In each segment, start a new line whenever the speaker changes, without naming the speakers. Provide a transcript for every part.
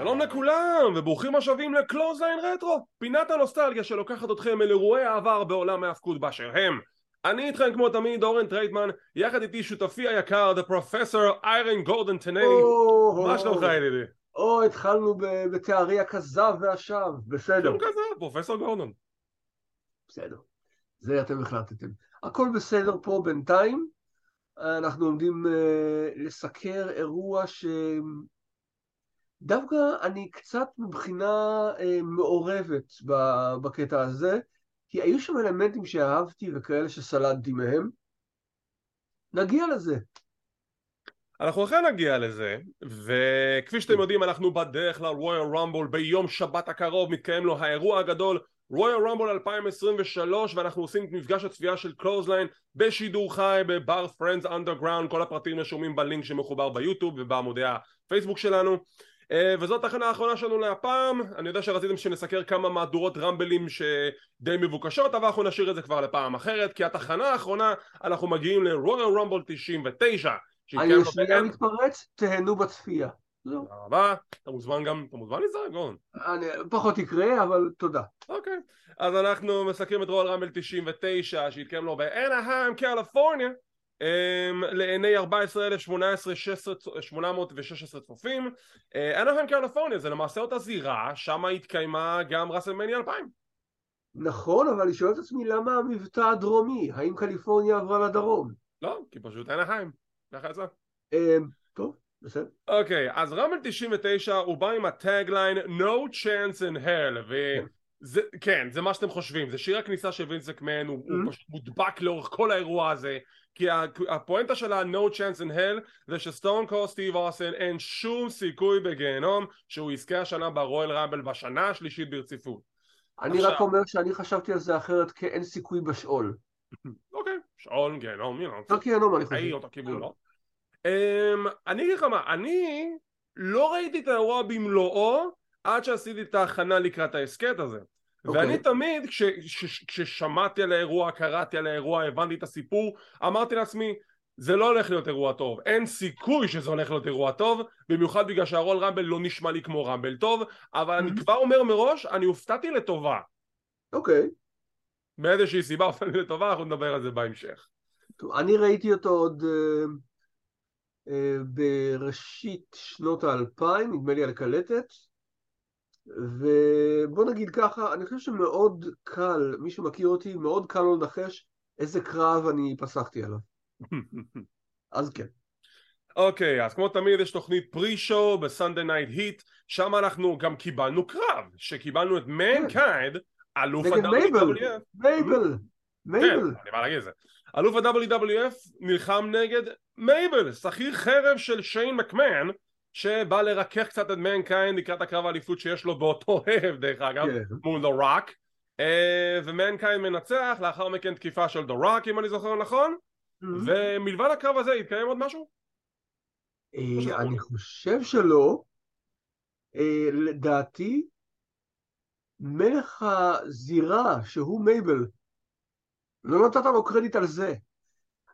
שלום לכולם וברוכים השבים לקלוזליין רטרו פינת הנוסטלגיה שלוקחת אתכם אל אירועי העבר בעולם ההאבקות באשר הם. אני איתכם כמו תמיד אורן טרייטמן יחד איתי שותפי היקר the professor איירן גורדון טנלי מה שלומך ידידי?
או התחלנו בתארי הכזב והשווא. בסדר.
כזב פרופסור גורדון.
בסדר. זה אתם החלטתם. הכל בסדר פה בינתיים. אנחנו עומדים uh, לסקר אירוע ש... דווקא אני קצת מבחינה אה, מעורבת בקטע הזה, כי היו שם אלמנטים שאהבתי וכאלה שסלדתי מהם. נגיע לזה.
אנחנו אכן נגיע לזה, וכפי שאתם יודעים אנחנו בדרך ל Royal Rumble ביום שבת הקרוב מתקיים לו האירוע הגדול Royal Rumble 2023 ואנחנו עושים את מפגש הצפייה של קלוזליין בשידור חי בבר Friends Underground כל הפרטים רשומים בלינק שמחובר ביוטיוב ובעמודי הפייסבוק שלנו וזאת התחנה האחרונה שלנו להפעם. אני יודע שרציתם שנסקר כמה מהדורות רמבלים שדי מבוקשות אבל אנחנו נשאיר את זה כבר לפעם אחרת כי התחנה האחרונה אנחנו מגיעים לרויאל רמבל 99
אני שנייה מתפרץ, תהנו בצפייה.
תודה רבה, אתה מוזמן גם, אתה מוזמן לזרק גורן
פחות יקרה אבל תודה.
אוקיי, אז אנחנו מסקרים את רול רמבל 99 שהתקיים לו באנהיים קליפורניה לעיני 14,816 צופים. אנהיים קליפורניה זה למעשה אותה זירה שם התקיימה גם ראסלמניה 2000
נכון אבל אני שואל את עצמי למה המבטא הדרומי? האם קליפורניה עברה לדרום?
לא כי פשוט אנהיים ככה יצא.
um, טוב בסדר.
אוקיי אז רמבל 99 הוא בא עם הטאגליין No chance in hell. כן. זה, כן, זה מה שאתם חושבים, זה שיר הכניסה של וינס אקמן, הוא, mm-hmm. הוא פשוט מודבק לאורך כל האירוע הזה, כי הפואנטה של ה-No Chance in Hell זה שסטון קול סטיב אוסן אין שום סיכוי בגיהנום שהוא יזכה השנה ברואל רמבל בשנה השלישית ברציפות.
אני עכשיו... רק אומר שאני חשבתי על זה אחרת כי אין סיכוי בשאול.
אוקיי, שאול, גיהנום,
יאללה. לא גיהנום אני חושב.
אותו כיוון, לא? אמ, אני אגיד לך מה, אני לא ראיתי את האירוע במלואו עד שעשיתי את ההכנה לקראת ההסכת הזה. Okay. ואני אוקיי. תמיד כש, כש, כששמעתי על האירוע, קראתי על האירוע, הבנתי את הסיפור, אמרתי לעצמי זה לא הולך להיות אירוע טוב, אין סיכוי שזה הולך להיות אירוע טוב, במיוחד בגלל שהרול רמבל לא נשמע לי כמו רמבל טוב, אבל mm-hmm. אני כבר אומר מראש, אני הופתעתי לטובה.
אוקיי. Okay.
מאיזושהי סיבה הופתעתי לטובה, אנחנו נדבר על זה בהמשך.
טוב, אני ראיתי אותו עוד uh, uh, בראשית שנות האלפיים, נדמה לי על קלטת. ובוא נגיד ככה, אני חושב שמאוד קל, מי שמכיר אותי, מאוד קל לו לנחש איזה קרב אני פסחתי עליו. אז כן.
אוקיי, okay, אז כמו תמיד יש תוכנית pre-show ב Sunday Night Heat, שם אנחנו גם קיבלנו קרב, שקיבלנו את מנקיינד, אלוף ה-WWF.
מייבל, מייבל.
כן, אני בא להגיד את זה. אלוף ה-WWF נלחם נגד מייבל, שכיר חרב של שיין מקמן, שבא לרכך קצת את מנקיינד לקראת הקרב האליפות שיש לו באותו ערב דרך אגב yeah. מול The Rock ומנקיינד מנצח לאחר מכן תקיפה של The Rock אם אני זוכר נכון mm-hmm. ומלבד הקרב הזה התקיים עוד משהו?
אה, אני חושב שלא אה, לדעתי מלך הזירה שהוא מייבל לא נתת לו קרדיט על זה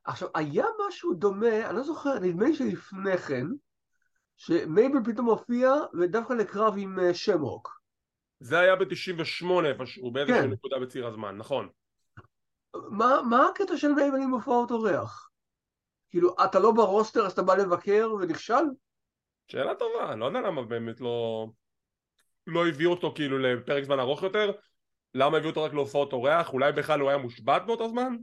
עכשיו היה משהו דומה אני לא זוכר נדמה לי שלפני כן שמייבל פתאום הופיע ודווקא לקרב עם אה, שמרוק.
זה היה ב-98 איפשהו, באיזושהי כן. נקודה בציר הזמן, נכון.
מה, מה הקטע של מייבל עם הופעות אורח? כאילו, אתה לא ברוסטר אז אתה בא לבקר ונכשל?
שאלה טובה, אני לא יודע למה באמת לא... לא הביאו אותו כאילו לפרק זמן ארוך יותר למה הביאו אותו רק להופעות אורח? אולי בכלל הוא היה מושבת באותו זמן?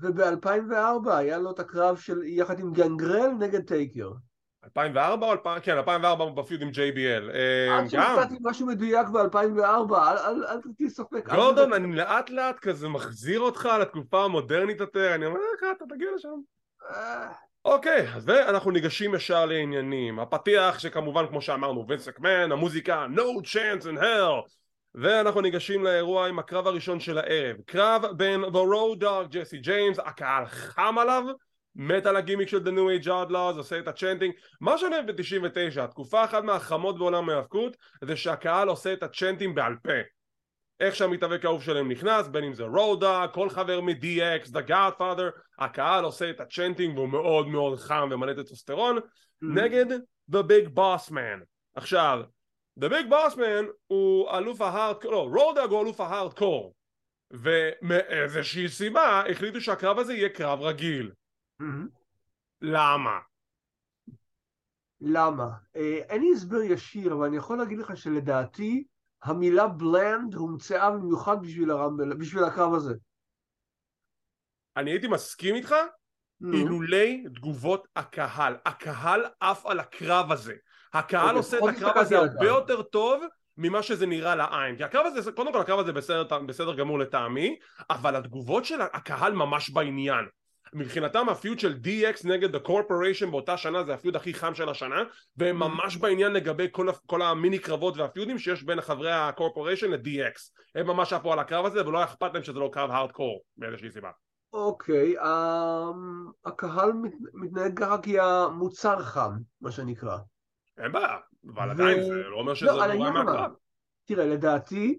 וב-2004 היה לו את הקרב של יחד עם גנגרל נגד טייקר
2004 או 2000? כן, 2004 בפיוד עם JBL.
אה, עד שמצאתי משהו מדויק ב-2004, אל תהיה ספק.
גורדון, אני לאט לאט כזה מחזיר אותך לתקופה המודרנית יותר, אני אומר לך, אתה תגיע לשם. אה. אוקיי, אז אנחנו ניגשים ישר לעניינים. הפתיח שכמובן כמו שאמרנו, וינסקמן, המוזיקה, No Chance in Hell. ואנחנו ניגשים לאירוע עם הקרב הראשון של הערב. קרב בין The Road Dog ג'סי ג'יימס, הקהל חם עליו. מת על הגימיק של The New Age Outlaws, עושה את ה chanting. מה שאני אוהב ב-99, התקופה אחת מהחמות בעולם ההאבקות זה שהקהל עושה את ה chanting בעל פה. איך שהמתאבק האהוב שלהם נכנס, בין אם זה רודה, כל חבר מ-DX, The Godfather, הקהל עושה את ה chanting והוא מאוד מאוד חם ומלא טסטוסטרון. Mm-hmm. נגד The Big Boss Man. עכשיו The Big Boss Man הוא אלוף ההארדקור, לא, Road Dogg הוא אלוף ההארדקור. ומאיזושהי סיבה החליטו שהקרב הזה יהיה קרב רגיל למה?
למה? אה, אין לי הסבר ישיר, אבל אני יכול להגיד לך שלדעתי המילה בלנד הומצאה במיוחד בשביל, הרמבל, בשביל הקרב הזה.
אני הייתי מסכים איתך אילולי תגובות הקהל. הקהל עף על הקרב הזה. הקהל אוקיי, עושה את הקרב הזה הרבה יותר טוב ממה שזה נראה לעין. כי הקרב הזה, קודם כל הקרב הזה בסדר, בסדר גמור לטעמי, אבל התגובות של הקהל ממש בעניין. מבחינתם הפיוט של DX נגד The Corporation באותה שנה זה הפיוט הכי חם של השנה והם mm. ממש בעניין לגבי כל, כל המיני קרבות והפיוטים שיש בין חברי ה-Corporation ל-DX הם ממש עפו על הקרב הזה ולא אכפת להם שזה לא קרב הארדקור באיזושהי סיבה
אוקיי, okay, um, הקהל מת, מתנהג ככה כי המוצר חם, מה שנקרא.
אין בעיה, אבל ו... עדיין זה לא אומר שזה לא, גורם מהקרב.
תראה, לדעתי,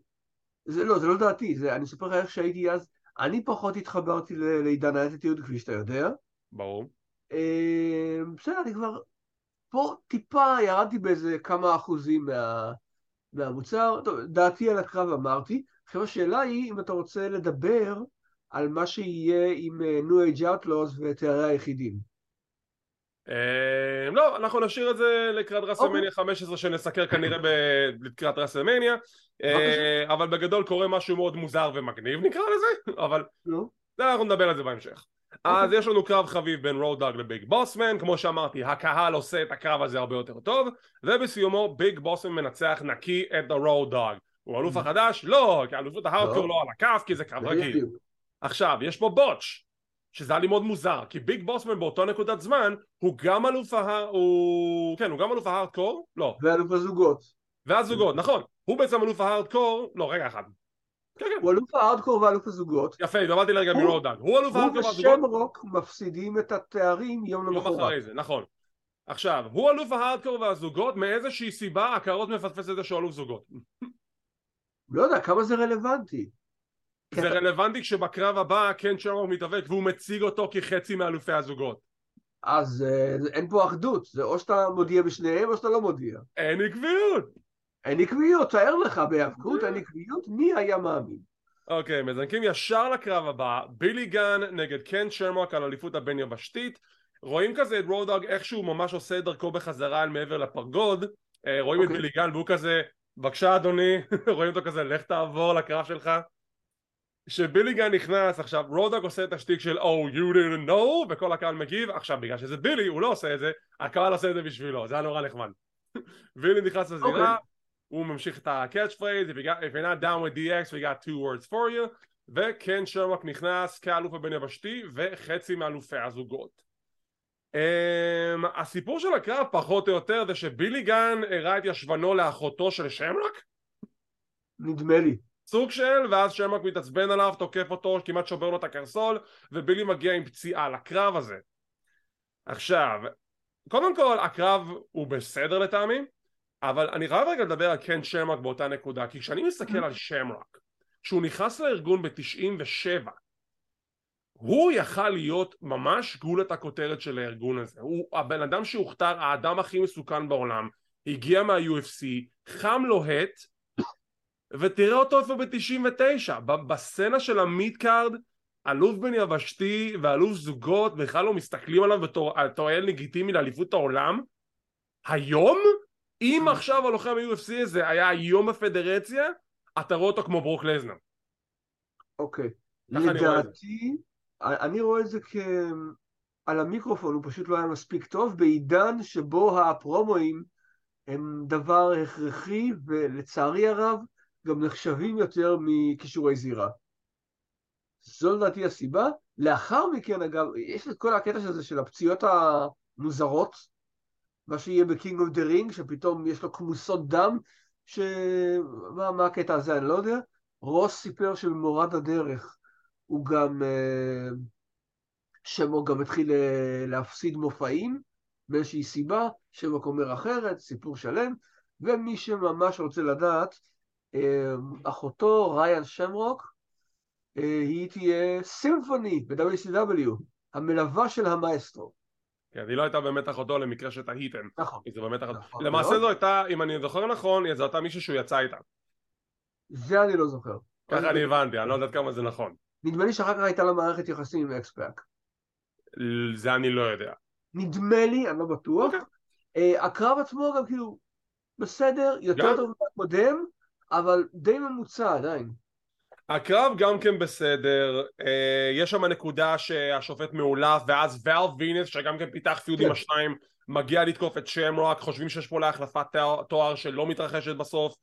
זה לא, זה לא דעתי, זה, אני אספר לך איך שהייתי אז, אני פחות התחברתי לעידן האטיטיוד, כפי שאתה יודע.
ברור.
אה, בסדר, אני כבר פה טיפה ירדתי באיזה כמה אחוזים מה, מהמוצר. טוב, דעתי על הקרב אמרתי. עכשיו השאלה היא אם אתה רוצה לדבר על מה שיהיה עם New Age Outlaws ותארי היחידים.
אה, לא, אנחנו נשאיר את זה לקראת WrestleMania 15 אוקיי. שנסקר כנראה לקראת WrestleMania. אה, אבל בגדול קורה משהו מאוד מוזר ומגניב נקרא לזה אבל אנחנו נדבר על זה בהמשך. אז אוקיי. יש לנו קרב חביב בין Road Dogg ל Big Boss Man כמו שאמרתי הקהל עושה את הקרב הזה הרבה יותר טוב ובסיומו Big Boss Man מנצח נקי את ה Road Dogg הוא אלוף החדש? לא, כי אלופות ההארדקור לא על הכף כי זה קרב רגיל. עכשיו, יש פה בוטש, שזה היה לי מאוד מוזר, כי ביג בוסמן באותו נקודת זמן, הוא גם אלוף ההר... הוא... כן, הוא גם אלוף ההארדקור, לא.
ואלוף הזוגות.
והזוגות, נכון. הוא בעצם אלוף ההארדקור, לא, רגע אחד.
כן, כן. הוא אלוף ההארדקור ואלוף הזוגות.
יפה, אמרתי לרגע מרודן. הוא אלוף ההארדקור
והזוגות. הוא ושם רוק מפסידים את התארים יום למחרת. יום אחרי
זה, נכון. עכשיו, הוא אלוף ההארדקור והזוגות, מאיזושהי סיבה הקרות מפספס את זה שהוא אלוף זוגות.
לא יודע, כמה זה רלוונטי.
זה רלוונטי כשבקרב הבא קן שרמוק מתאבק והוא מציג אותו כחצי מאלופי הזוגות.
אז אה, אין פה אחדות, זה או שאתה מודיע בשניהם או שאתה לא מודיע.
אין עקביות.
אין עקביות, תאר לך, בהיאבקות אין עקביות, מי היה מאמין?
אוקיי, מזנקים ישר לקרב הבא, בילי גן נגד קן שרמוק על אליפות הבין יבשתית. רואים כזה את רודאג איך שהוא ממש עושה את דרכו בחזרה אל מעבר לפרגוד. אה, רואים את אוקיי. בילי גן והוא כזה, בבקשה אדוני, רואים אותו כזה, לך תעבור לקרב שלך. שבילי גן נכנס עכשיו רוד דוג עושה את השטיק של Oh you didn't know? וכל הקהל מגיב. עכשיו בגלל שזה בילי הוא לא עושה את זה הקהל עושה את זה בשבילו זה היה נורא נחמד. בילי נכנס לזירה okay. אוקיי. הוא ממשיך את ה catchphrase if, if you're not down with DX we got two words for you. וקן שרמוק נכנס כאלוף הבין יבשתי וחצי מאלופי הזוגות. um, הסיפור של הקרב פחות או יותר זה שבילי גן הראה את ישבנו לאחותו של שמרק
נדמה לי
סוג של, ואז שמק מתעצבן עליו, תוקף אותו, כמעט שובר לו את הקרסול, ובילי מגיע עם פציעה לקרב הזה. עכשיו, קודם כל הקרב הוא בסדר לטעמי, אבל אני חייב רגע לדבר על קן שמק באותה נקודה, כי כשאני מסתכל על שמק, כשהוא נכנס לארגון ב-97, הוא יכל להיות ממש גולת הכותרת של הארגון הזה, הוא הבן אדם שהוכתר האדם הכי מסוכן בעולם, הגיע מה-UFC, חם לוהט, ותראה אותו איפה ב-99 בסצנה של המידקארד אלוף בן יבשתי ואלוף זוגות בכלל לא מסתכלים עליו בתור לגיטימי לאליפות העולם. היום אם mm. עכשיו הלוחם ה-UFC הזה היה היום בפדרציה אתה רואה אותו כמו ברוק לזנר.
אוקיי. לדעתי אני רואה את זה כ... על המיקרופון הוא פשוט לא היה מספיק טוב בעידן שבו הפרומואים הם דבר הכרחי ולצערי הרב גם נחשבים יותר מכישורי זירה. זו לדעתי הסיבה. לאחר מכן, אגב, יש את כל הקטע הזה של הפציעות המוזרות, מה שיהיה ב King of the Ring, שפתאום יש לו כמוסות דם, ש... מה, מה הקטע הזה, אני לא יודע. רוס סיפר שבמורד הדרך הוא גם... אה, שמו גם התחיל אה, להפסיד מופעים מאיזושהי סיבה, שמוק אומר אחרת, סיפור שלם, ומי שממש רוצה לדעת, אחותו ריין שמרוק, אה, היא תהיה סימפוני ב-WCW, המלווה של המאסטרו.
כן, היא לא הייתה במתח אותו למקרה שתהיתם.
נכון.
זה במתח...
נכון
למעשה
מאוד.
זו הייתה, אם אני זוכר נכון, זו הייתה מישהו שהוא יצא איתה.
זה אני לא זוכר.
ככה אני הבנתי, אני לא יודעת כמה זה נכון.
נדמה לי שאחר כך הייתה לה מערכת יחסים עם אקספאק.
זה אני לא יודע.
נדמה לי, אני לא בטוח.
אוקיי.
אה, הקרב עצמו גם כאילו בסדר, יותר
גם-
טוב מהקודם, אבל די ממוצע עדיין.
הקרב גם כן בסדר, אה, יש שם נקודה שהשופט מעולף ואז ואל וינס שגם כן פיתח feud
כן.
עם השניים מגיע לתקוף את שמרוק, חושבים שיש פה להחלפת תואר, תואר שלא מתרחשת בסוף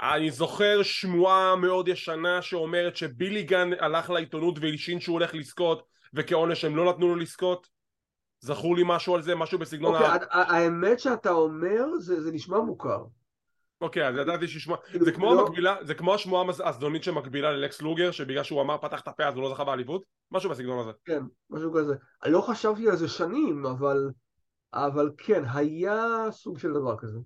אני זוכר שמועה מאוד ישנה שאומרת שביליגן הלך לעיתונות והלשין שהוא הולך לזכות וכעונש הם לא נתנו לו לזכות זכור לי משהו על זה? משהו בסגנון
אוקיי,
ה...
ה- האמת שאתה אומר, זה זה נשמע מוכר.
אוקיי, אז ידעתי שישמוע
כאילו,
זה כמו
לא-
המקבילה, זה כמו השמועה הזדונית שמקבילה ללקס לוגר שבגלל שהוא אמר פתח את הפה אז הוא לא זכה באליפות? משהו בסגנון הזה
כן, משהו כזה. אני לא חשבתי על זה שנים, אבל, אבל כן, היה סוג של דבר כזה.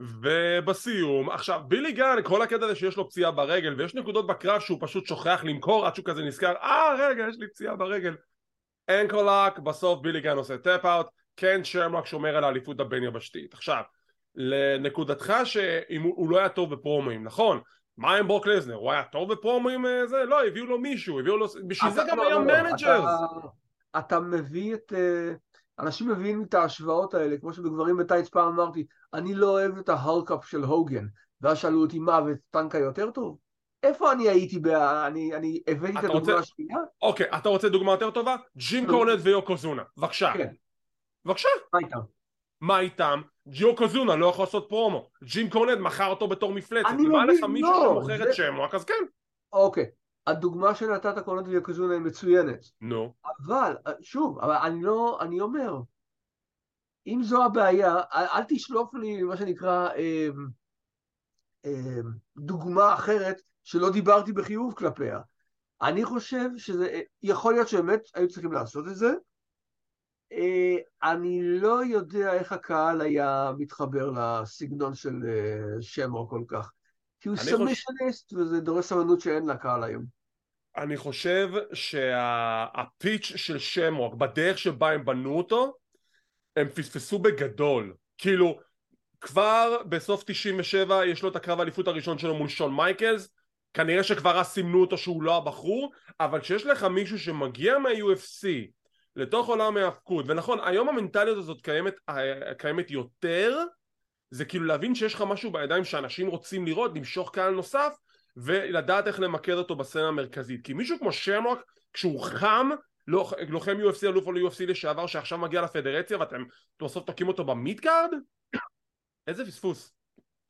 ובסיום, עכשיו בילי גן, כל הקטע הזה שיש לו פציעה ברגל ויש נקודות בקרב שהוא פשוט שוכח למכור עד שהוא כזה נזכר אה רגע יש לי פציעה ברגל ankle lock, בסוף בילי גן עושה tap out קן שרמק שומר על האליפות הבין יבשתית עכשיו, לנקודתך שאם הוא, הוא לא היה טוב בפרומואים, נכון מה עם ברוק לזנר? הוא היה טוב בפרומואים אה, זה? לא, הביאו לו מישהו, הביאו לו... בשביל זה גם
לא,
היה
לא, לא,
managers
אתה- אתה מביא את... אה, אנשים מביאים את ההשוואות האלה, כמו שבגברים בטייץ פעם אמרתי, אני לא אוהב את ההלקאפ של הוגן, ואז שאלו אותי מה, וטנקה יותר טוב? איפה אני הייתי, בה... אני, אני הבאתי את הדוגמה
רוצה-
השנייה?
אוקיי, אתה רוצה דוגמה יותר טובה? ג'ים
נו.
קורנט ויוקוזונה, בבקשה
כן,
בבקשה
מה איתם?
מה איתם? ג'יוקוזונה לא יכול לעשות פרומו ג'ים קורנט מכר אותו בתור מפלצת
אני מבין,
לך מישהו
לא,
שמוכר
זה-
את שמרוק אז כן
אוקיי, הדוגמה שנתת קורנט ויוקוזונה היא מצוינת,
נו
אבל, שוב, אבל אני לא, אני אומר, אם זו הבעיה, אל, אל תשלוף לי מה שנקרא אה, אה, דוגמה אחרת שלא דיברתי בחיוב כלפיה. אני חושב שזה, יכול להיות שבאמת היו צריכים לעשות את זה. אה, אני לא יודע איך הקהל היה מתחבר לסגנון של אה, שמרו כל כך. כי הוא
אני חושב-
סמישניסט וזה דורש סבלנות שאין לקהל היום.
אני חושב שהפיץ' של שמרוק בדרך שבה הם בנו אותו הם פספסו בגדול כאילו כבר בסוף 97 יש לו את הקרב האליפות הראשון שלו מול שון מייקלס כנראה שכבר אז סימנו אותו שהוא לא הבחור אבל כשיש לך מישהו שמגיע מה-UFC לתוך עולם ההאבקות ונכון היום המנטליות הזאת קיימת, אה, קיימת יותר זה כאילו להבין שיש לך משהו בידיים שאנשים רוצים לראות למשוך קהל נוסף ולדעת איך למקד אותו בסצנה המרכזית כי מישהו כמו שמרוק כשהוא חם לוח- לוחם UFC אלוף או UFC לשעבר שעכשיו מגיע לפדרציה ואתם בסוף תוקעים אותו במידגארד? איזה פספוס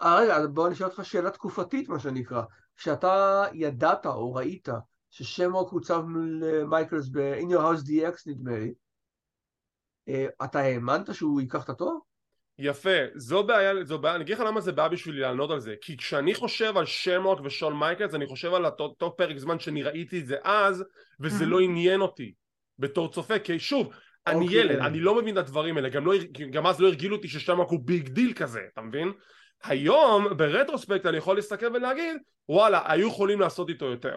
אה, רגע, בוא נשאל אותך שאלה תקופתית, מה שנקרא. כשאתה ידעת או ראית ששמרוק הוצב מול מייקלס ב-In Your House DX, נדמה לי, אה, אתה האמנת שהוא ייקח את התואר?
יפה, זו בעיה, זו בעיה, אני אגיד לך למה זה בעיה בשבילי לענות על זה כי כשאני חושב על שמרוק ושון מייקלס אני חושב על אותו, פרק זמן שאני ראיתי את זה אז וזה
Mhm.
לא עניין אותי בתור צופה כי שוב אני
אוקיי.
ילד, אני לא מבין את הדברים האלה גם, לא, גם אז לא הרגילו אותי ששמרוק הוא big deal כזה, אתה מבין? היום ב retrospect אני יכול להסתכל ולהגיד וואלה היו יכולים לעשות איתו יותר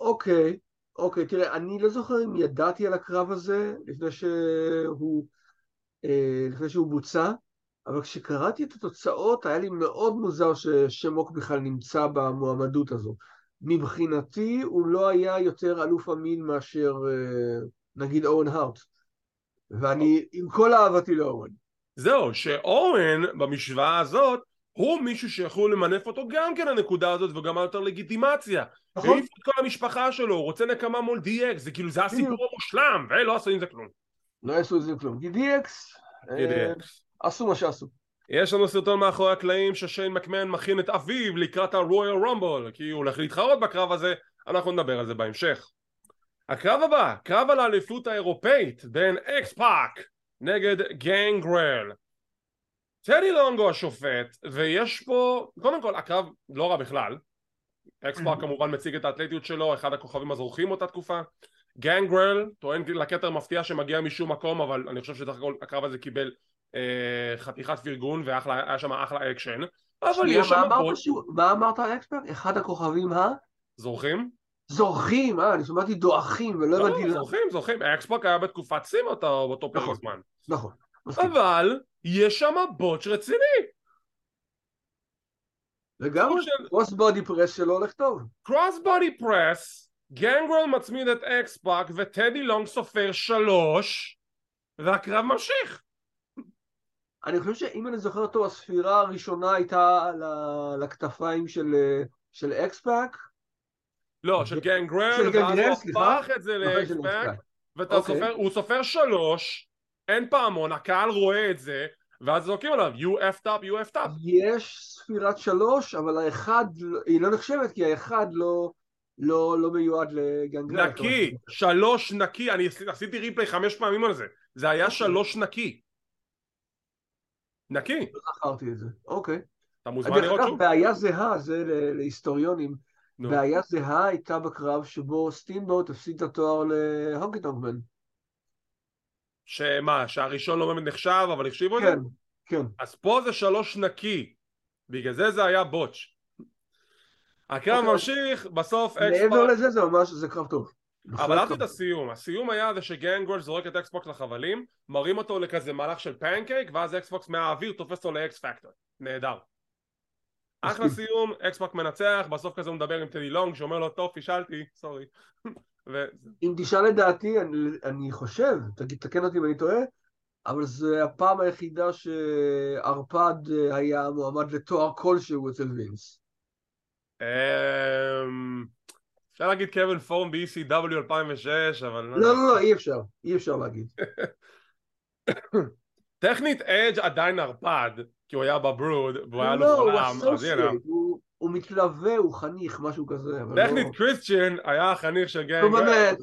אוקיי, אוקיי, תראה, אני לא זוכר אם ידעתי על הקרב הזה לפני שהוא, אה, לפני שהוא בוצע, אבל כשקראתי את התוצאות היה לי מאוד מוזר ששמוק בכלל נמצא במועמדות הזו. מבחינתי הוא לא היה יותר אלוף המין מאשר אה, נגיד אורן הארט. ואני, עם כל אהבתי לאורן.
זהו, שאורן במשוואה הזאת הוא מישהו שיכול למנף אותו גם כן לנקודה הזאת וגם יותר לגיטימציה
נכון?
העיף את כל המשפחה שלו, הוא רוצה נקמה מול DX, זה כאילו זה הסיפור המושלם, ולא עשו עם זה כלום.
לא יעשו את זה כלום. כי DX, אה. עשו מה שעשו.
יש לנו סרטון מאחורי הקלעים ששיין מקמן מכין את אביו לקראת ה Royal Rumble כי הוא הולך להתחרות בקרב הזה, אנחנו נדבר על זה בהמשך. הקרב הבא, קרב על האליפות האירופאית בין אקס פאק נגד גנגרל. טדי לונג הוא השופט, ויש פה, קודם כל הקרב לא רע בכלל, אקס פאק כמובן מציג את האתלטיות שלו, אחד הכוכבים הזורחים אותה תקופה. גנגרל טוען לכתר מפתיע שמגיע משום מקום, אבל אני חושב שדרך הכל הקרב הזה קיבל אה, חתיכת פרגון והיה שם אחלה אקשן. אבל יש שם
מה אמרת שהוא- מה אמרת על אקספאק? אחד הכוכבים ה...
זורחים.
זורחים, אה, אני שמעתי דועכים ולא
לא,
הבנתי... למה.
זורחים, זורחים, אקספאק היה בתקופת סים אותו באותו פרק
נכון.
זמן.
נכון.
אבל יש שם botch רציני.
לגמרי,
של-
cross body press שלו הולך טוב.
cross body press, גנגרל מצמיד את אקספאק וטדי לונג סופר שלוש והקרב ממשיך.
אני חושב שאם אני זוכר טוב, הספירה הראשונה הייתה הכתפיים של, של אקספאק.
לא, של גנגרל,
של
ואז הוא. הפך את זה
נכון,
לאקספאק,
אקספאק.
ואתה
אוקיי.
סופר, הוא סופר שלוש, אין פעמון, הקהל רואה את זה, ואז זורקים עליו, you effed up, you effed up.
יש ספירת שלוש, אבל האחד, היא לא נחשבת, כי האחד לא, לא, לא מיועד לגנגרל.
נקי, שלוש נקי, אני עשיתי- ריפליי חמש פעמים על זה, זה היה
אוקיי.
שלוש נקי. נקי,
לא זכרתי את זה. אוקיי.
אתה מוזמן לראות שוב.
בעיה זהה, זה להיסטוריונים. בעיה זהה הייתה בקרב שבו סטימבוט הפסיד את התואר להונקי טונגמן.
שמה, שהראשון לא באמת נחשב, אבל החשיבו את זה?
כן, כן.
אז פה זה שלוש נקי, בגלל זה זה היה botch. הקרב
אוקיי.
ממשיך, בסוף
מעבר
אקספאק,
לזה זה ממש, זה קרב טוב.
אבל אהבתי את הסיום, הסיום היה זה שגנגרל זורק את אקספאק לחבלים, מרים אותו לכזה מהלך של פנקייק, ואז אקספאק מהאוויר תופס אותו ל X-Factor, נהדר. אחלה. סיום, אקספאק מנצח, בסוף כזה הוא מדבר עם טדי לונג שאומר לו טוב פישלתי, sorry. ו-
אם תשאל את דעתי, אני, אני חושב, תגיד, תקן אותי אם אני טועה, אבל זו הפעם היחידה שערפד היה מועמד לתואר כלשהו אצל וינס.
אמ, אפשר להגיד קווין פורם ב-ECW 2006, אבל...
לא, לא, לא, אי אפשר, אי אפשר להגיד.
טכנית אדג' עדיין ערפד, כי הוא היה בברוד, והוא היה
לא, הוא
לוחלם, אז הנה.
אסוסייט, הוא מתלווה, הוא חניך, משהו כזה, אבל
טכנית
לא...
קריסטיאן היה החניך של גנג.
נו באמת,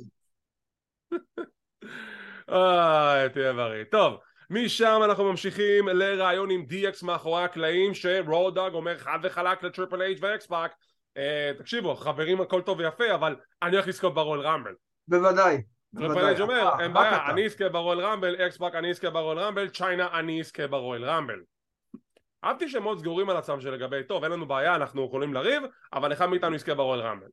איי, תהיה בריא. טוב, משם אנחנו ממשיכים לראיון עם DX מאחורי הקלעים, שרוד דוג אומר חד וחלק לטריפל אייג' ואקספאק. אה, תקשיבו, חברים הכל טוב ויפה, אבל אני הולך לזכות ב Royal Rumble.
בוודאי.
טריפל. אייג' אומר,
רק
אין בעיה. אני אזכה ב Royal Rumble, אקספאק אני אזכה ב Royal Rumble, צ'יינה אני אזכה ב Royal Rumble. אהבתי שהם מאוד סגורים על עצמם שלגבי, טוב, אין לנו בעיה, אנחנו יכולים לריב, אבל אחד מאיתנו יזכה ברול רמבל.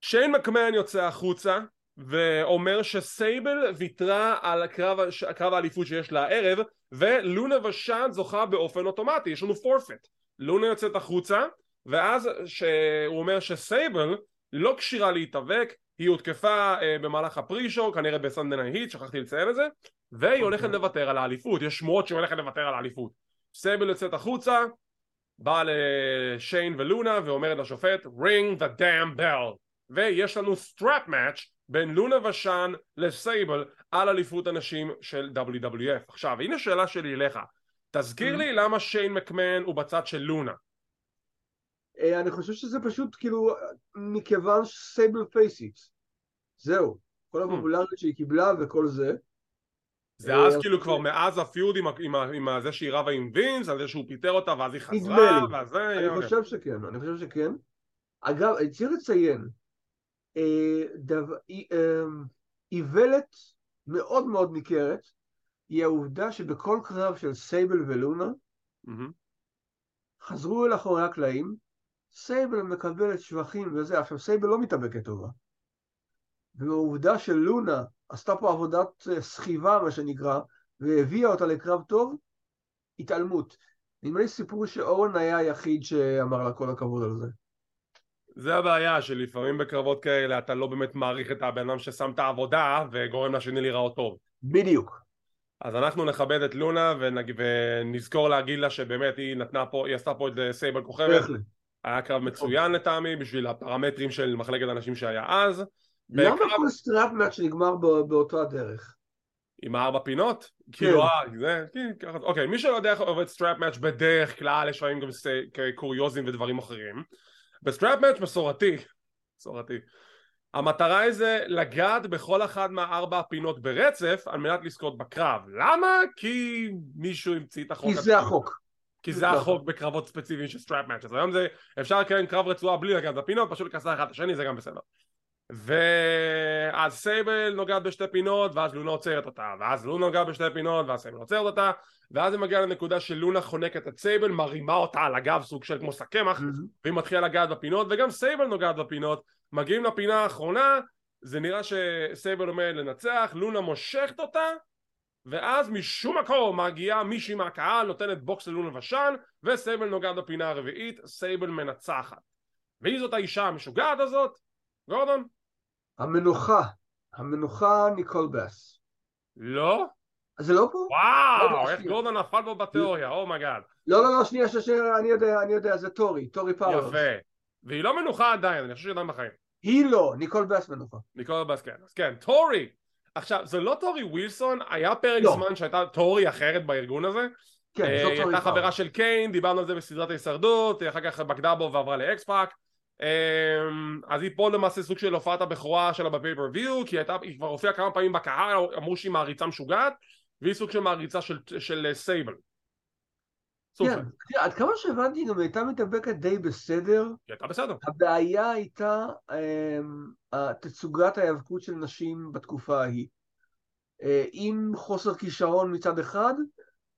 שיין מקמן יוצא החוצה ואומר שסייבל ויתרה על הקרב האליפות שיש לה הערב ולונה ושאן זוכה באופן אוטומטי, יש לנו פורפט. לונה יוצאת החוצה ואז שהוא אומר שסייבל לא כשירה להתאבק, היא הותקפה אה, במהלך הפרי-שואו, כנראה בסנדן ההיט, שכחתי לציין את זה, והיא הולכת לוותר על האליפות, יש שמועות שהיא הולכת לוותר על האליפות. סייבל יוצאת החוצה, באה לשיין ולונה ואומרת לשופט ring the damn bell. ויש לנו strap match בין לונה ושיין לסייבל על אליפות הנשים של WWF עכשיו הנה שאלה שלי אליך. תזכיר
Mm.
לי למה שיין מקמן הוא בצד של לונה
אני חושב שזה פשוט כאילו מכיוון שסייבל פייסית. זהו. כל
Hmm.
הפופולריות שהיא קיבלה וכל זה.
זה
אה,
אז
אז-
כאילו כבר מאז ה feud עם, זה שהיא רבה עם וינס על זה שהוא פיטר אותה ואז היא חזרה. ואז זה
אני
אוקיי.
חושב שכן, אני חושב שכן. אגב, אני צריך לציין, אה, אה, איוולת מאוד מאוד ניכרת היא העובדה שבכל קרב של סייבל ולונה
מהמם.
חזרו אל אחורי הקלעים, סייבל מקבלת שבחים וזה, עכשיו סייבל לא מתאבקת טובה. והעובדה שלונה עשתה פה עבודת אה, סחיבה, מה שנקרא, והביאה אותה לקרב טוב, התעלמות. נדמה לי סיפור שאורן היה היחיד שאמר לה כל הכבוד על זה.
זה הבעיה שלפעמים בקרבות כאלה אתה לא באמת מעריך את הבן אדם ששם את העבודה וגורם לשני להיראות טוב
בדיוק.
אז אנחנו נכבד את לונה ונג... ונזכור להגיד לה שבאמת היא נתנה פה, היא עשתה פה את אה, סייבל כוכבת
בהחלט.
היה קרב מצוין לטעמי בשביל הפרמטרים של מחלקת הנשים שהיה אז.
למה
בקרב
כל strap match נגמר בא- באותה הדרך?
עם הארבע פינות? כאילו אה, זה, כן, ככה, אוקיי מי שלא יודע איך עובד strap match בדרך כלל יש לפעמים גם קוריוזים ודברים אחרים. ב strap match מסורתי מסורתי המטרה היא זה לגעת בכל אחת מהארבע הפינות ברצף על מנת לזכות בקרב. למה? כי מישהו המציא את החוק
כי זה החוק.
כי זה החוק בקרבות ספציפיים של strap אז היום זה אפשר לקיים קרב רצועה בלי לגעת בפינות פשוט לכסח אחד השני זה גם בסדר. ואז סייבל נוגעת בשתי פינות ואז לונה עוצרת אותה. ואז לונה נוגעת בשתי פינות ואז סייבל עוצרת אותה. ואז היא מגיעה לנקודה שלונה חונקת את סייבל מרימה אותה על הגב סוג של כמו שק קמח mm-hmm. והיא מתחילה לגעת בפינות וגם סייבל נוגעת בפינות. מגיעים לפינה האחרונה זה נראה שסייבל עומד לנצח לונה מושכת אותה ואז משום מקום מגיעה מישהי מהקהל נותנת בוקס ללונה ושן וסייבל נוגעת בפינה הרביעית סייבל מנצחת והיא זאת האישה המשוגעת הזאת גורדון?
המנוחה, המנוחה ניקול בס.
לא?
זה לא פה?
וואו, איך גורדון נפל בו בתיאוריה, oh my god.
לא, לא, לא, שנייה, שנייה, אני יודע, אני יודע, זה טורי, טורי פאוורס.
יפה. והיא לא מנוחה עדיין, אני חושב שהיא עדיין בחיים.
היא לא, ניקול בס מנוחה.
ניקול בס, כן. אז כן, טורי. עכשיו, זה לא טורי ווילסון, היה פרק לא. זמן שהייתה טורי אחרת בארגון הזה. כן, זאת טורי פאוורס. הייתה חברה של קיין, דיברנו על זה בסדרת ההישרדות, אחר כך בגדה בו ועברה ל X-Pac. אמ, אז היא פה למעשה סוג של הופעת הבכורה שלה ב pay-per-view כי הייתה, היא כבר הופיעה כמה פעמים בקהל אמרו שהיא מעריצה משוגעת והיא סוג של מעריצה של, של סייבל
כן, עד כמה שהבנתי גם הייתה מתאבקת די בסדר. היא
הייתה בסדר.
הבעיה הייתה אה, תצוגת ההיאבקות של נשים בתקופה ההיא. אה, עם חוסר כישרון מצד אחד,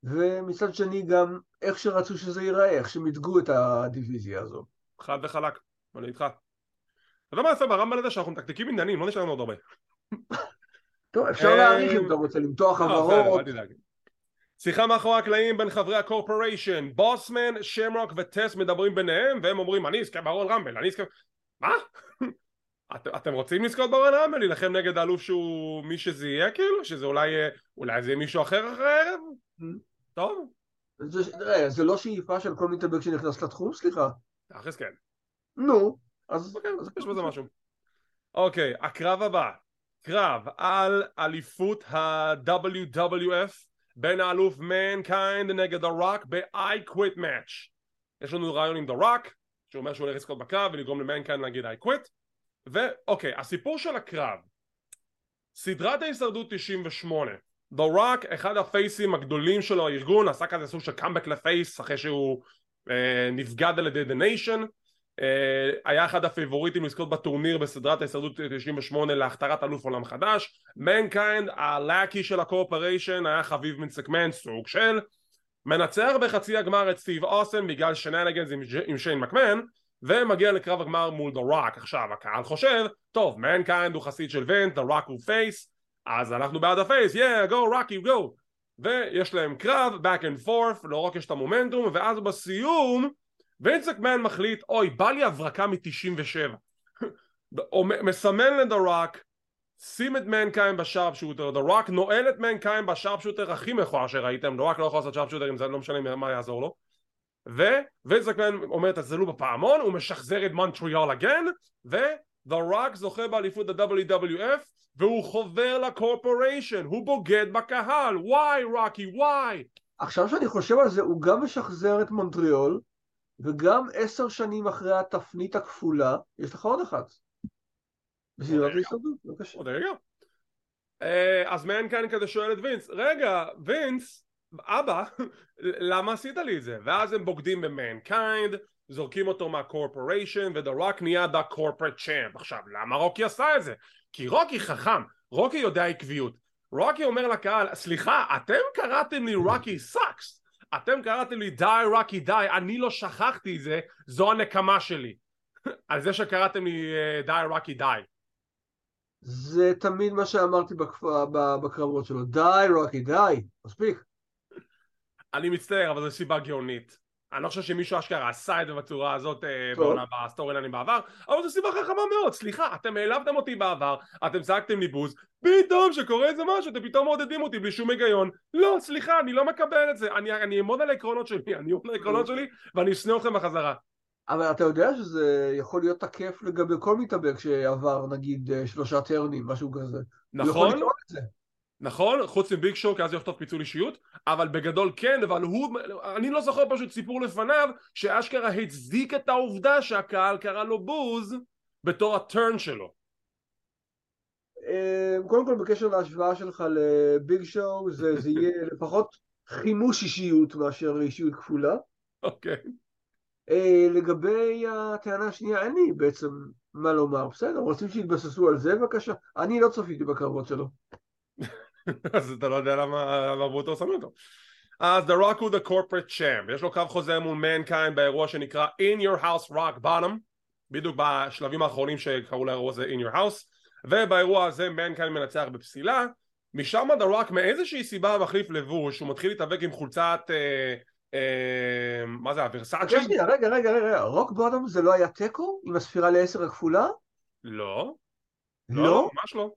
ומצד שני גם איך שרצו שזה ייראה, איך שמיתגו את הדיוויזיה הזו.
חד וחלק. אני איתך. אתה יודע מה יפה ברמב"ל הזה שאנחנו מתקתקים עניינים, לא נשאר לנו עוד הרבה.
טוב, אפשר להעריך אם אתה רוצה למתוח לא, חברות.
שיחה מאחורי הקלעים בין חברי הקורפוריישן, בוסמן, שמרוק וטס מדברים ביניהם והם אומרים אני אזכה ברול רמבל, אני אזכה... מה? את, אתם רוצים לזכות ב Royal Rumble? להילחם נגד האלוף שהוא מי שזה יהיה כאילו? שזה אולי, אולי זה יהיה מישהו אחר אחרי הערב? טוב.
זה, זה לא שאיפה של כל מתאבק שנכנס לתחום? סליחה.
תכלס כן.
נו,
אז... אוקיי, אז יש בזה משהו. אוקיי, הקרב הבא. קרב על אליפות ה-WWF בין האלוף מנקיינד נגד הרוק ב-I quit match. יש לנו רעיון עם The Rock, שאומר שהוא הולך לזכות בקרב ולגרום למנקיינד להגיד I quit. ואוקיי, הסיפור של הקרב. סדרת ההישרדות 98. The Rock, אחד הפייסים הגדולים שלו, הארגון, עשה כזה סוג של קאמבק ל face אחרי שהוא אה, נבגד על ידי The Nation. אה, היה אחד הפייבוריטים לזכות בטורניר בסדרת ההישרדות 98 להכתרת אלוף עולם חדש. מנקיינד ה lackey של ה Corporation היה חביב וינס מקמן סוג של. מנצח בחצי הגמר את סטיב אוסטין בגלל shenanigans עם, עם שיין מקמן ומגיע לקרב הגמר מול דה רוק עכשיו הקהל חושב טוב מנקיינד הוא חסיד של וינס דה רוק הוא face אז אנחנו בעד ה face yeah go רוקי go. ויש להם קרב back and forth לרוק יש את המומנטום ואז בסיום וינס מקמן מחליט אוי בא לי הברקה מ-97 מסמן לדה רוק שים את מנקיינד ב sharpshooter, דה רוק נועל את מנקיינד ב sharpshooter הכי מכוער שראיתם, דה רוק לא יכול לעשות sharpshooter אם זה לא משנה מה יעזור לו. ווינס מקמן אומר תצלצלו בפעמון, הוא משחזר את מונטריאל again ודה רוק זוכה באליפות ה-WWF והוא חובר ל Corporation, הוא בוגד בקהל, וואי רוקי וואי
עכשיו שאני חושב על זה הוא גם משחזר את מונטריאול וגם עשר שנים אחרי התפנית הכפולה, יש לך עוד אחת. בסדרת ההישרדות, בבקשה.
עוד רגע. אז מנקיינד כזה שואל את וינס, רגע, וינס, אבא, למה עשית לי את זה? ואז הם בוגדים במנקיינד, זורקים אותו מה Corporation, ודה רוק נהיה the corporate champ. עכשיו, למה רוקי עשה את זה? כי רוקי חכם, רוקי יודע עקביות. רוקי אומר לקהל, סליחה, אתם קראתם לי רוקי sucks. אתם קראתם לי die רוקי die, אני לא שכחתי את זה, זו הנקמה שלי. על זה שקראתם לי אה, die רוקי die.
זה תמיד מה שאמרתי בקרבות שלו, die רוקי die, מספיק.
אני מצטער, אבל זו סיבה גאונית. אני לא חושב שמישהו אשכרה עשה את זה בצורה הזאת אה, בסטורי ליינים בעבר, אבל זו סיבה חכמה מאוד, סליחה, אתם העלבתם אותי בעבר, אתם צעקתם לי בוז, פתאום שקורה איזה משהו, אתם פתאום מעודדים אותי בלי שום היגיון, לא, סליחה, אני לא מקבל את זה, אני אעמוד על העקרונות שלי, אני אעמוד על העקרונות שלי, ואני אשנא אתכם בחזרה.
אבל אתה יודע שזה יכול להיות תקף לגבי כל מתאבק שעבר נגיד אה, שלושה טרנים, משהו כזה.
נכון, נכון, חוץ מביג שואו כי אז הוא יכתוב פיצול אישיות אבל בגדול כן, אבל הוא, אני לא זוכר פשוט סיפור לפניו שאשכרה הצדיק את העובדה שהקהל קרא לו בוז בתור הטרן שלו
אה, קודם כל בקשר להשוואה שלך לביג שואו זה, זה יהיה לפחות חימוש אישיות מאשר אישיות כפולה
אוקיי okay.
אה, לגבי הטענה השנייה אין לי בעצם מה לומר. בסדר, רוצים שיתבססו על זה בבקשה? אני לא צפיתי בקרבות שלו.
אז אתה לא יודע למה עברו אותו שמים אותו. אז The Rock הוא the corporate champ, יש לו קו חוזה מול מנקיין באירוע שנקרא In Your House Rock Bottom, בדיוק בשלבים האחרונים שקראו לאירוע הזה In Your House, ובאירוע הזה מנקיין מנצח בפסילה, משם The Rock מאיזושהי סיבה מחליף לבוש, הוא מתחיל להתאבק עם חולצת, אה, אה, מה זה, הוורסאצ'י?
רגע, רגע, רגע, רגע, Rock Bottom זה לא היה תיקו עם הספירה לעשר הכפולה?
לא.
לא?
לא, ממש לא.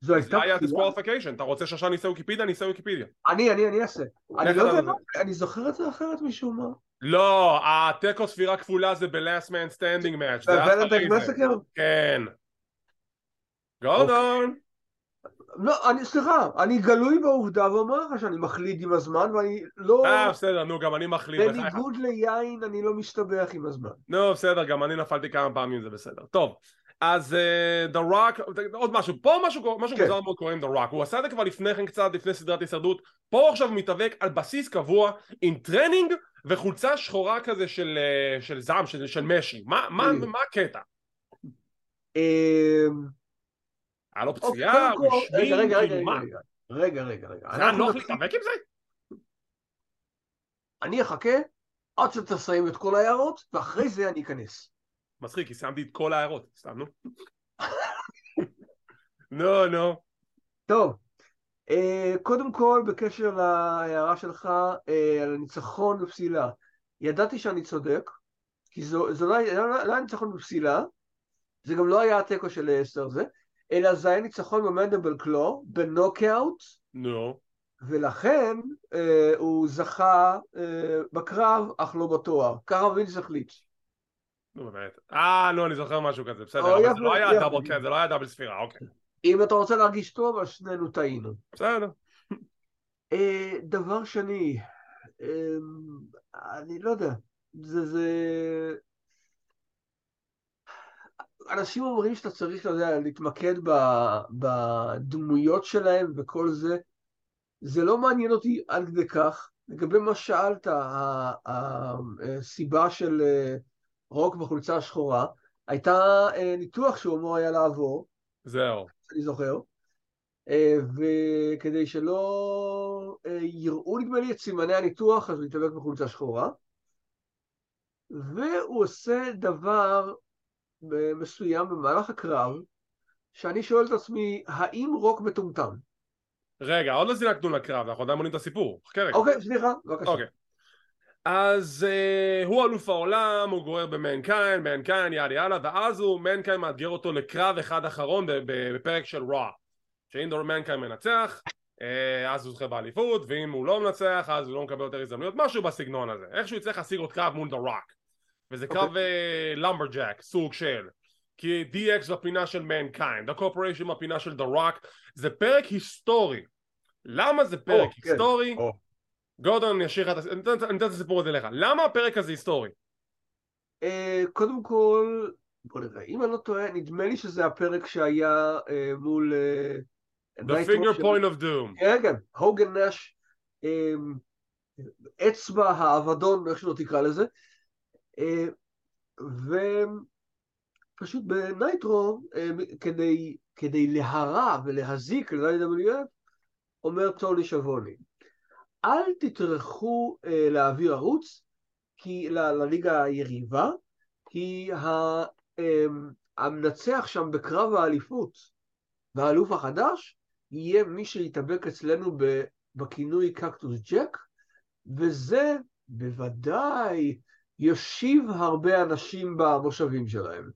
זו הייתה
זה היה? disqualification, אתה רוצה שעכשיו ניסה ויקיפדיה? ניסה ויקיפדיה.
אני, אני, אני אעשה. אני לא יודע, אני זוכר את זה אחרת משום מה.
לא, התיקו ספירה כפולה זה ב-last man standing match, זה זה.
massacre?
כן.
אוקיי.
גורדון.
לא, אני, סליחה, אני גלוי בעובדה ואומר לך שאני מחליד עם הזמן ואני לא...
אה, בסדר, נו, גם אני. בחייך.
בניגוד ליין אני לא משתבח עם הזמן.
נו, בסדר, גם אני נפלתי כמה פעמים, זה בסדר. טוב, אז אה, The Rock, עוד משהו, פה משהו, משהו
כן.
מוזר מאוד קורה עם The Rock, הוא עשה את זה כבר לפני כן קצת, לפני סדרת הישרדות, פה הוא עכשיו מתאבק על בסיס קבוע, עם training וחולצה שחורה כזה של, אה, של זעם, של, של משי, מה, מה,
בדיוק.
מה הקטע?
אמ,
היה לו
אוקיי,
פציעה, הוא השמין,
רגע, רגע? רגע, רגע, רגע.
זה היה נוח להתאבק עם זה?
אני אחכה עד שתסיים את כל ההערות, ואחרי זה אני אכנס.
מצחיק, כי סיימתי את כל ההערות, סתם נו. נו, נו.
טוב, אה, קודם כל בקשר להערה שלך אה, על הניצחון בפסילה, ידעתי שאני צודק, כי זו, זו לא, לא, לא היה ניצחון בפסילה, זה גם לא היה התיקו של אסתר זה, אלא זה היה ניצחון במנדבל קלו, בנוקאוט,
נו.
ולכן אה, הוא זכה אה, בקרב, אך לא בתואר. ככה וינס החליט.
נו באמת. אה, נו, אני זוכר משהו כזה, בסדר, אבל זה לא היה
יפה.
דאבל, כן, זה לא היה דאבל ספירה, אוקיי.
אם אתה רוצה להרגיש טוב, אז שנינו טעינו.
בסדר.
אה, דבר שני, אה, אני לא יודע, זה, זה... אנשים אומרים שאתה צריך, אתה יודע, להתמקד בדמויות שלהם וכל זה. זה לא מעניין אותי עד כדי כך. לגבי מה שאלת, הסיבה של אה, רוק בחולצה השחורה, הייתה אה, ניתוח שהוא אמור היה לעבור,
זהו.
אני זוכר, אה, וכדי שלא אה, יראו נדמה לי את סימני הניתוח, אז הוא התאבק בחולצה שחורה. והוא עושה דבר אה, מסוים במהלך הקרב, שאני שואל את עצמי, האם רוק מטומטם?
רגע, עוד לא זינקנו לקרב, אנחנו עדיין בונים את הסיפור. חכה רגע.
אוקיי, סליחה, בבקשה.
אוקיי. אז uh, הוא אלוף העולם, הוא גורר במנקיין, מנקיין, יאללה יאללה, ואז הוא, מנקיין מאתגר אותו לקרב אחד אחרון בפרק של רוע. שאם דור מנקיין מנצח, uh, אז הוא זוכה באליפות, ואם הוא לא מנצח, אז הוא לא מקבל יותר הזדמנויות, משהו בסגנון הזה. איכשהו יצטרך להשיג עוד קרב מול דה רוק. וזה קרב למברג'ק, סוג של. כי DX בפינה של מנקיין, The Corporation בפינה של דה רוק, זה פרק היסטורי. למה זה פרק
או, כן,
היסטורי? גורדון, אני אשאיר לך, את ה- אני אתן- את הסיפור הזה לך. למה הפרק הזה היסטורי?
אה, קודם כל, בוא נראה, אם אני לא טועה, נדמה לי שזה הפרק שהיה אה, מול... אה,
The finger point of doom.
כן, כן, הוגן נש, אה, אצבע האבדון, איך שלא תקרא לזה, ופשוט בנייטרו, כדי, כדי להרע ולהזיק ל-WWF, אומר טוני שבוני, אל תטרחו אה, להעביר ערוץ כי, ל- לליגה היריבה, כי ה, אה, המנצח שם בקרב האליפות והאלוף החדש יהיה מי שיתאבק אצלנו ב, בכינוי קקטוס ג'ק, וזה בוודאי יושיב הרבה אנשים במושבים שלהם.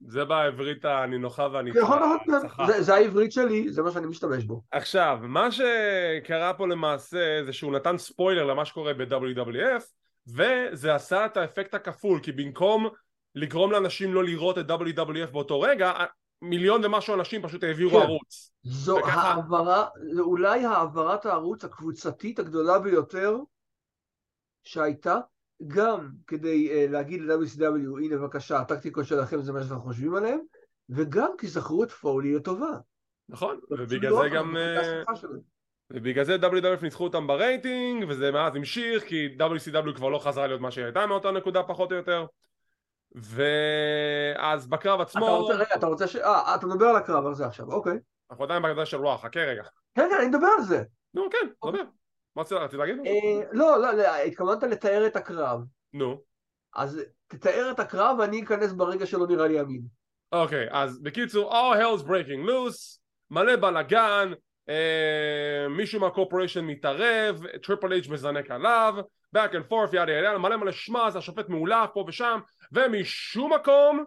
זה בעברית הנינוחה והניצחה.
זה, זה העברית שלי, זה מה שאני משתמש בו.
עכשיו, מה שקרה פה למעשה זה שהוא נתן ספוילר למה שקורה ב-WWF וזה עשה את האפקט הכפול כי במקום לגרום לאנשים לא לראות את WWF באותו רגע מיליון ומשהו אנשים פשוט העבירו
כן.
ערוץ
זו
וככה-
העברה, אולי העברת הערוץ הקבוצתית הגדולה ביותר שהייתה, גם כדי uh, להגיד ל-WCW, הנה בבקשה, הטקטיקות שלכם זה מה שאנחנו חושבים עליהם, וגם כי זכרו את פולי לטובה.
נכון
לא
ובגלל זה גם אה. ובגלל זה WWF ניצחו אותם ברייטינג וזה מאז המשיך כי WCW כבר לא חזרה להיות מה שהיא הייתה מאותה נקודה פחות או יותר ואז בקרב עצמו...
אתה רוצה, רגע, אתה רוצה ש... אה, אתה מדבר על הקרב הזה עכשיו, אוקיי.
אנחנו עדיין בהגדה של Raw, חכה רגע.
כן, כן, אני מדבר על זה.
נו, כן, דבר. מה רצית להגיד?
אה, לא, לא, לא, התכוונת לתאר את הקרב.
נו.
אז תתאר את הקרב ואני אכנס ברגע שלא נראה לי אמין.
אוקיי, אז בקיצור, all hell's breaking loose, מלא בלאגן, אה, מישהו מה Corporation מתערב, Triple H מזנק עליו, back and forth, ידה ידה, מלא מלא smash, השופט מעולף פה ושם, ומשום מקום,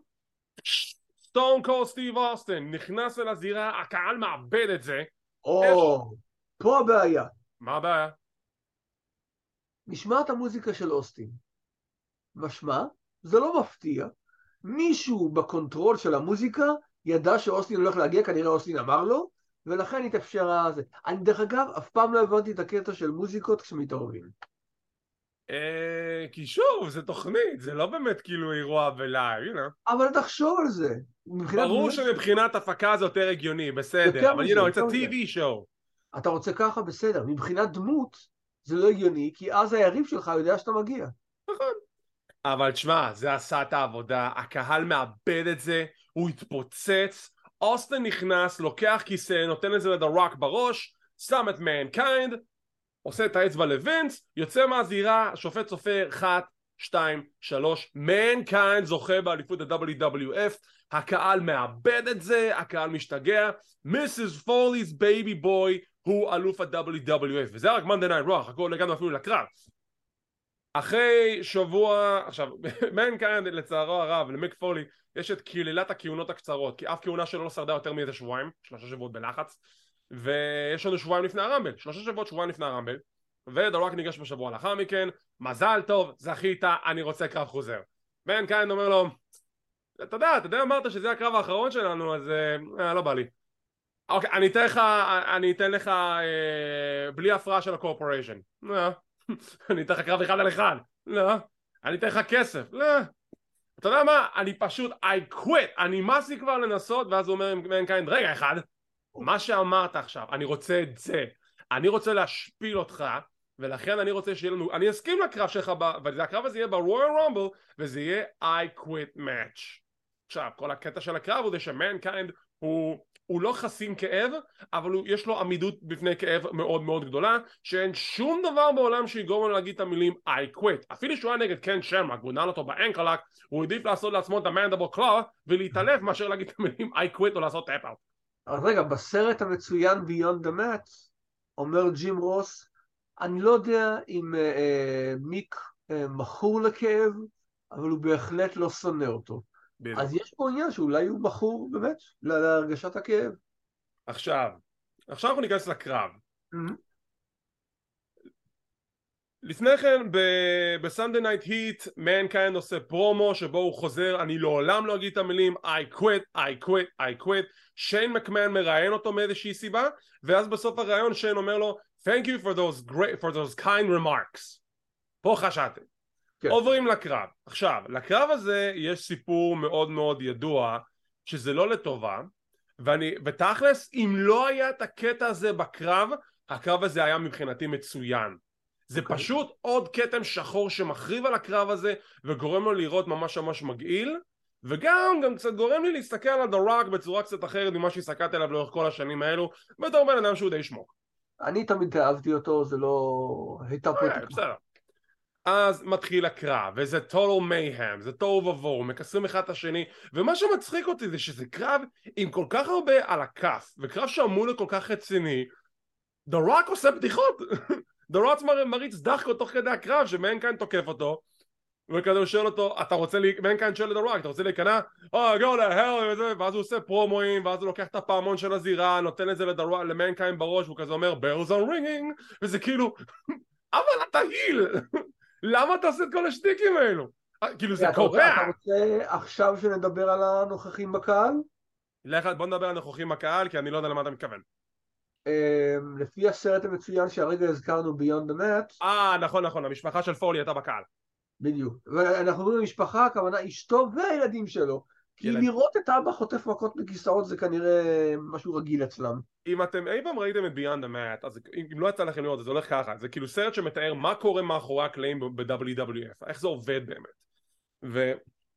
Stone Cold Steve Austin נכנס אל הזירה, הקהל מאבד את זה.
או, פה הבעיה.
מה הבעיה?
נשמע את המוזיקה של אוסטין. משמע, זה לא מפתיע, מישהו ב control של המוזיקה ידע שאוסטין הולך להגיע, כנראה אוסטין אמר לו, ולכן התאפשר זה. אני דרך אגב, אף פעם לא הבנתי את הקטע של מוזיקות כשמתעוררים.
אה, כי שוב, זה תוכנית, זה לא באמת כאילו אירוע ב live, you
אבל תחשוב על זה.
ברור שמבחינת הפקה זה יותר הגיוני, בסדר, אבל know, it's a TV show.
אתה רוצה ככה, בסדר. מבחינת דמות, זה לא הגיוני, כי אז היריב שלך יודע שאתה מגיע.
נכון. אבל תשמע, זה עשה את העבודה, הקהל מאבד את זה, הוא התפוצץ, אוסטן נכנס, לוקח כיסא, נותן את זה לדה רוק בראש, שם את מנקיינד, עושה את האצבע לווינס, יוצא מהזירה, השופט סופר 1, 2, 3, מנקיינד זוכה באליפות ה-WWF, הקהל מאבד את זה, הקהל משתגע, Mrs. Foley's baby boy הוא אלוף ה-WWF, וזה רק Monday Night Raw, הא לא הגענו אפילו לקרב. אחרי שבוע, עכשיו, מנקיינד לצערו הרב, למיק פולי, יש את קללת הכהונות הקצרות, כי אף כהונה שלו לא שרדה יותר מאיזה שבועיים, שלושה שבועות בלחץ, ויש לנו שבועיים לפני הרמבל, שלושה שבועות שבועיים לפני הרמבל, ודה רוק ניגש בשבוע לאחר מכן, מזל טוב, זכית, אני רוצה קרב חוזר. מנקיינד אומר לו, אתה יודע, אתה יודע אמרת שזה הקרב האחרון שלנו, אז אה, לא בא לי. אוקיי, אני אתן לך, אני אתן לך אה, בלי הפרעה של ה Corporation. לא. אני אתן לך קרב אחד על אחד. לא. אני אתן לך כסף. לא. אתה יודע מה? אני פשוט, I quit, אני נמאס לי כבר לנסות, ואז הוא אומר מנקיינד, רגע אחד, מה שאמרת עכשיו, אני רוצה את זה. אני רוצה להשפיל אותך, ולכן אני רוצה שיהיה לנו, אני אסכים לקרב שלך, והקרב הזה יהיה ברויאל רומבל, וזה יהיה I quit match. עכשיו, כל הקטע של הקרב הוא זה שמנקיינד הוא הוא לא חסין כאב, אבל הוא, יש לו עמידות בפני כאב מאוד מאוד גדולה, שאין שום דבר בעולם שיגרום לו להגיד את המילים I quit. אפילו שהוא היה נגד קן שרמק, והוא נעל אותו באנקלק, הוא העדיף לעשות לעצמו את המנדבל קלו, ולהתעלף מאשר להגיד את המילים I quit או לעשות טאפ אאוט.
אז רגע, בסרט המצוין Beyond the Mats, אומר ג'ים רוס, אני לא יודע אם אה, אה, מיק אה, מכור לכאב, אבל הוא בהחלט לא שונא אותו. בדיוק. אז יש פה עניין שאולי הוא בחור באמת להרגשת הכאב.
עכשיו, עכשיו אנחנו ניכנס לקרב. Mm-hmm. לפני כן ב Sunday Night Heat מנקיינד עושה פרומו שבו הוא חוזר אני לעולם לא אגיד את המילים I quit, I quit, I quit שיין מקמן מראיין אותו מאיזושהי סיבה ואז בסוף הראיון שיין אומר לו Thank you for those, great, for those kind remarks פה חשבתם כן. עוברים לקרב. עכשיו, לקרב הזה יש סיפור מאוד מאוד ידוע שזה לא לטובה ואני, ותכלס אם לא היה את הקטע הזה בקרב הקרב הזה היה מבחינתי מצוין זה okay. אוקיי. פשוט עוד כתם שחור שמחריב על הקרב הזה וגורם לו לראות ממש ממש מגעיל וגם גם קצת גורם לי להסתכל על הדראק בצורה קצת אחרת ממה שהסתכלתי עליו לאורך כל השנים האלו בתור בן אדם שהוא די שמוק
אני תמיד אהבתי אותו זה לא הייתה פה
אה, בסדר אז מתחיל הקרב, וזה total mayhem, זה תוהו ובוהו, מקסרים אחד את השני, ומה שמצחיק אותי זה שזה קרב עם כל כך הרבה על הכף, וקרב שאמור להיות כל כך רציני, The Rock עושה בדיחות, The Rock מריץ דחקות תוך כדי הקרב, שמנקיין תוקף אותו, וכזה הוא שואל אותו, אתה רוצה, לי... מנקיין שואל את The Rock, אתה רוצה להיכנע? אה, go to hell, וזה, ואז הוא עושה פרומואים, ואז הוא לוקח את הפעמון של הזירה, נותן את זה למנקיין בראש, והוא כזה אומר, bells are ringing, וזה כאילו, אבל אתה היל! למה אתה עושה את כל השטיקים האלו? אה, כאילו זה קורה.
אתה רוצה עכשיו שנדבר על הנוכחים בקהל?
בוא נדבר על הנוכחים בקהל, כי אני לא יודע למה אתה מתכוון.
אמ, לפי הסרט המצוין שהרגע הזכרנו the Mat.
אה, נכון, נכון, המשפחה של פולי הייתה בקהל.
בדיוק. ואנחנו אומרים משפחה, הכוונה אשתו והילדים שלו. כי לראות את אבא חוטף מכות בכיסאות זה כנראה משהו רגיל אצלם.
אם אתם אי פעם ראיתם את the Mat, אז אם לא יצא לכם לראות, אז זה הולך ככה, זה כאילו סרט שמתאר מה קורה מאחורי הקלעים ב-WWF, איך זה עובד באמת.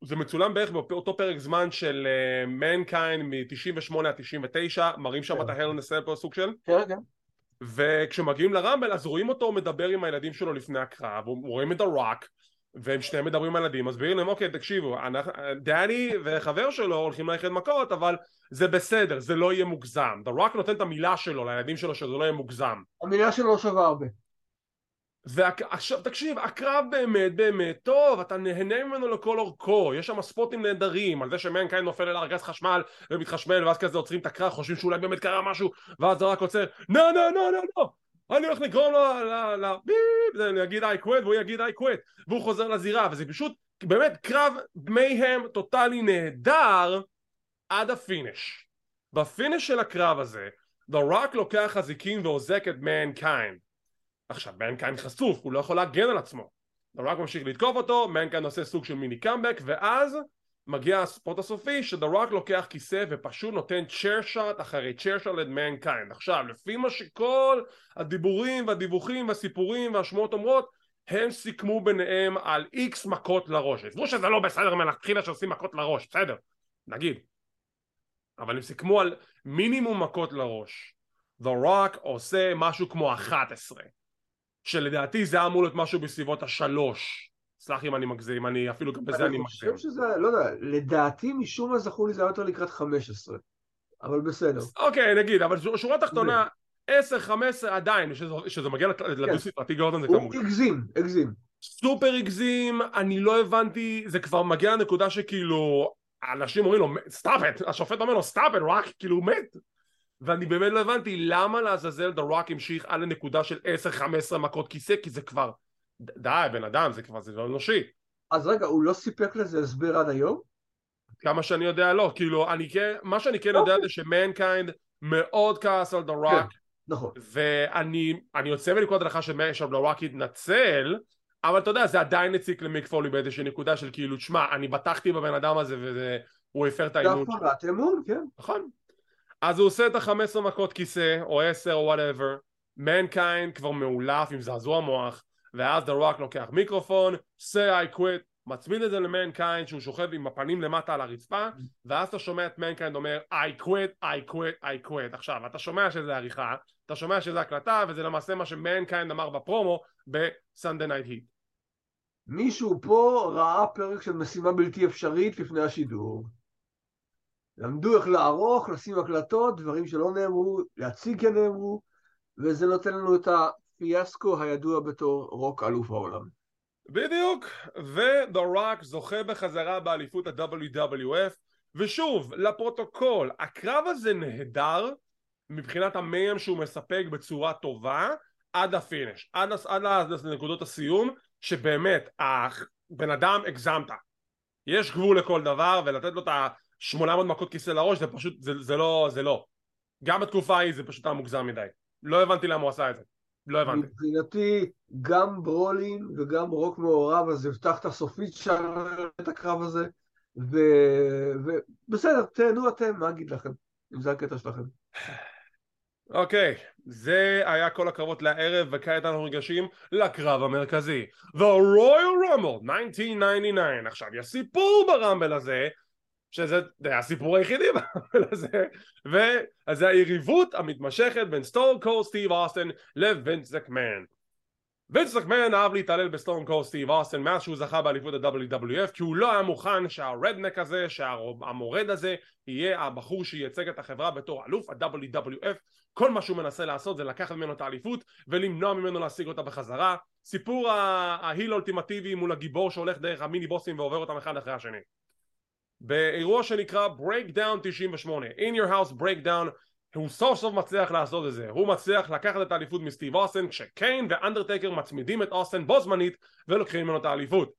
זה מצולם בערך באותו פרק זמן של מנקיין מ-98 עד 99 מראים שם את ההלן הסלפר סוג של
כן כן
וכשמגיעים לרמבל אז רואים אותו מדבר עם הילדים שלו לפני הקרב רואים את הרוק והם שניהם מדברים עם הילדים מסבירים להם אוקיי תקשיבו דני וחבר שלו הולכים ללכת מכות אבל זה בסדר זה לא יהיה מוגזם. The Rock נותן את המילה שלו לילדים שלו שזה לא יהיה מוגזם.
המילה שלו לא שווה הרבה.
ועכשיו תקשיב הקרב באמת באמת טוב אתה נהנה ממנו לכל אורכו יש שם ספוטים נהדרים על זה שמנקיינד נופל אל ארגז חשמל ומתחשמל ואז כזה עוצרים את הקרב חושבים שאולי באמת קרה משהו ואז זה רק עוצר. נו נו נו נו נו אני הולך לגרום לו ל... ביפ, אגיד I quit והוא יגיד I quit והוא חוזר לזירה וזה פשוט באמת קרב mayhem טוטאלי נהדר עד ה finish. ב finish של הקרב הזה The Rock לוקח אזיקים ועוזק את מנקיינד עכשיו מנקיינד חשוף הוא לא יכול להגן על עצמו. The Rock ממשיך לתקוף אותו מנקיינד עושה סוג של מיני קאמבק ואז מגיע הספוט הסופי שדה רוק לוקח כיסא ופשוט נותן chair shot אחרי chair shot למנקיינד עכשיו לפי מה שכל הדיבורים והדיווחים והסיפורים והשמועות אומרות הם סיכמו ביניהם על איקס מכות לראש. עזבו שזה לא בסדר מלכתחילה שעושים מכות לראש בסדר נגיד. אבל הם סיכמו על מינימום מכות לראש. Rock עושה משהו כמו 11 שלדעתי זה אמור להיות משהו בסביבות השלוש סלח אם אני מגזים, אני אפילו גם בזה אני מגזים.
אני חושב שזה, לא יודע, לדעתי משום מה זכור לי זה היה יותר לקראת 15, אבל בסדר.
אוקיי, נגיד, אבל שורה תחתונה, 10-15 עדיין, שזה מגיע לדו ספרתי גורדון זה
מוגזם. הוא הגזים, הגזים.
סופר הגזים, אני לא הבנתי, זה כבר מגיע לנקודה שכאילו, אנשים אומרים לו, stop it, השופט אומר לו, stop it, רק, כאילו הוא מת. ואני באמת לא הבנתי למה לעזאזל דה רוק המשיך על הנקודה של 10-15 מכות כיסא, כי זה כבר די, בן אדם, זה כבר, זה לא אנושי.
אז רגע, הוא לא סיפק לזה הסבר עד היום?
כמה שאני יודע, לא. כאילו, אני כן, מה שאני כן יודע זה שמנקיינד מאוד כעס על דה רוק. כן,
נכון.
ואני יוצא מנקודת הנחה שדה רוק התנצל, אבל אתה יודע, זה עדיין הציק למיק פולי באיזושהי נקודה של כאילו, שמע, אני בטחתי בבן אדם הזה והוא הפר את האמון.
זה הפרת אמון, כן.
נכון. אז הוא עושה את ה-15 מכות כיסא, או 10 או whatever, מנקיינד כבר מעולף עם זעזוע מוח, ואז דה רוק לוקח מיקרופון, say I quit, מצמיד את זה למנקיינד שהוא שוכב עם הפנים למטה על הרצפה ואז אתה שומע את מנקיינד אומר I quit, I quit, I quit. עכשיו אתה שומע שזה עריכה, אתה שומע שזה הקלטה וזה למעשה מה שמנקיינד אמר בפרומו ב-Sunday Night Heat
מישהו פה ראה פרק של משימה בלתי אפשרית לפני השידור. למדו איך לערוך, לשים הקלטות, דברים שלא נאמרו, להציג כנאמרו וזה נותן לנו את פיאסקו הידוע בתור רוק אלוף העולם.
בדיוק, ו-The זוכה בחזרה באליפות ה-WWF ושוב, לפרוטוקול, הקרב הזה נהדר מבחינת ה-mayhem שהוא מספק בצורה טובה עד ה-finish, עד, עד, עד לנקודות הסיום שבאמת, הבן אדם הגזמת. יש גבול לכל דבר ולתת לו את ה-800 מכות כיסא לראש זה פשוט, זה, זה לא, זה לא. גם בתקופה ההיא זה פשוט היה מוגזם מדי. לא הבנתי למה הוא עשה את זה לא הבנתי.
מבחינתי, גם ברולין וגם רוק מעורב, אז הבטח את הסופית שם את הקרב הזה, ובסדר, תהנו אתם, מה אגיד לכם, אם זה הקטע שלכם.
אוקיי, okay, זה היה כל הקרבות לערב, וכעת אנחנו ניגשים לקרב המרכזי. The Royal Rumble 1999. עכשיו, יש סיפור ב-Rumble הזה, שזה הסיפור היחידי בזה וזה היריבות המתמשכת בין סטון קולד סטיב אוסטן לווינס מקמן. וינס מקמן אהב להתעלל בסטון קולד סטיב אוסטן מאז שהוא זכה באליפות ה-WWF כי הוא לא היה מוכן שה-redneck הזה, שהמורד הזה יהיה הבחור שייצג את החברה בתור אלוף ה-WWF כל מה שהוא מנסה לעשות זה לקחת ממנו את האליפות ולמנוע ממנו להשיג אותה בחזרה. סיפור ההיל האולטימטיבי מול הגיבור שהולך דרך המיני בוסים ועובר אותם אחד אחרי השני באירוע שנקרא Breakdown 98 In Your House Breakdown הוא סוף סוף מצליח לעשות את זה. הוא מצליח לקחת את האליפות מסטיב אוסטן כשקיין ואנדרטקר מצמידים את אוסטן בו זמנית ולוקחים ממנו את האליפות.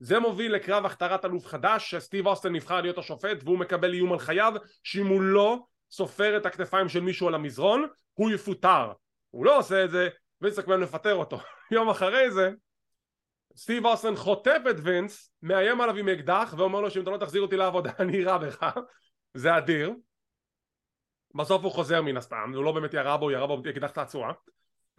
זה מוביל לקרב הכתרת אלוף חדש שסטיב אוסטן נבחר להיות השופט והוא מקבל איום על חייו שאם הוא לא סופר את הכתפיים של מישהו על המזרון הוא יפוטר. הוא לא עושה את זה ויצטרך לפטר אותו. יום אחרי זה סטיב אוסטן חוטף את וינס, מאיים עליו עם אקדח ואומר לו שאם אתה לא תחזיר אותי לעבודה אני אירה בך זה אדיר בסוף הוא חוזר מן הסתם, הוא לא באמת ירה בו, הוא ירה בו באקדח צעצוע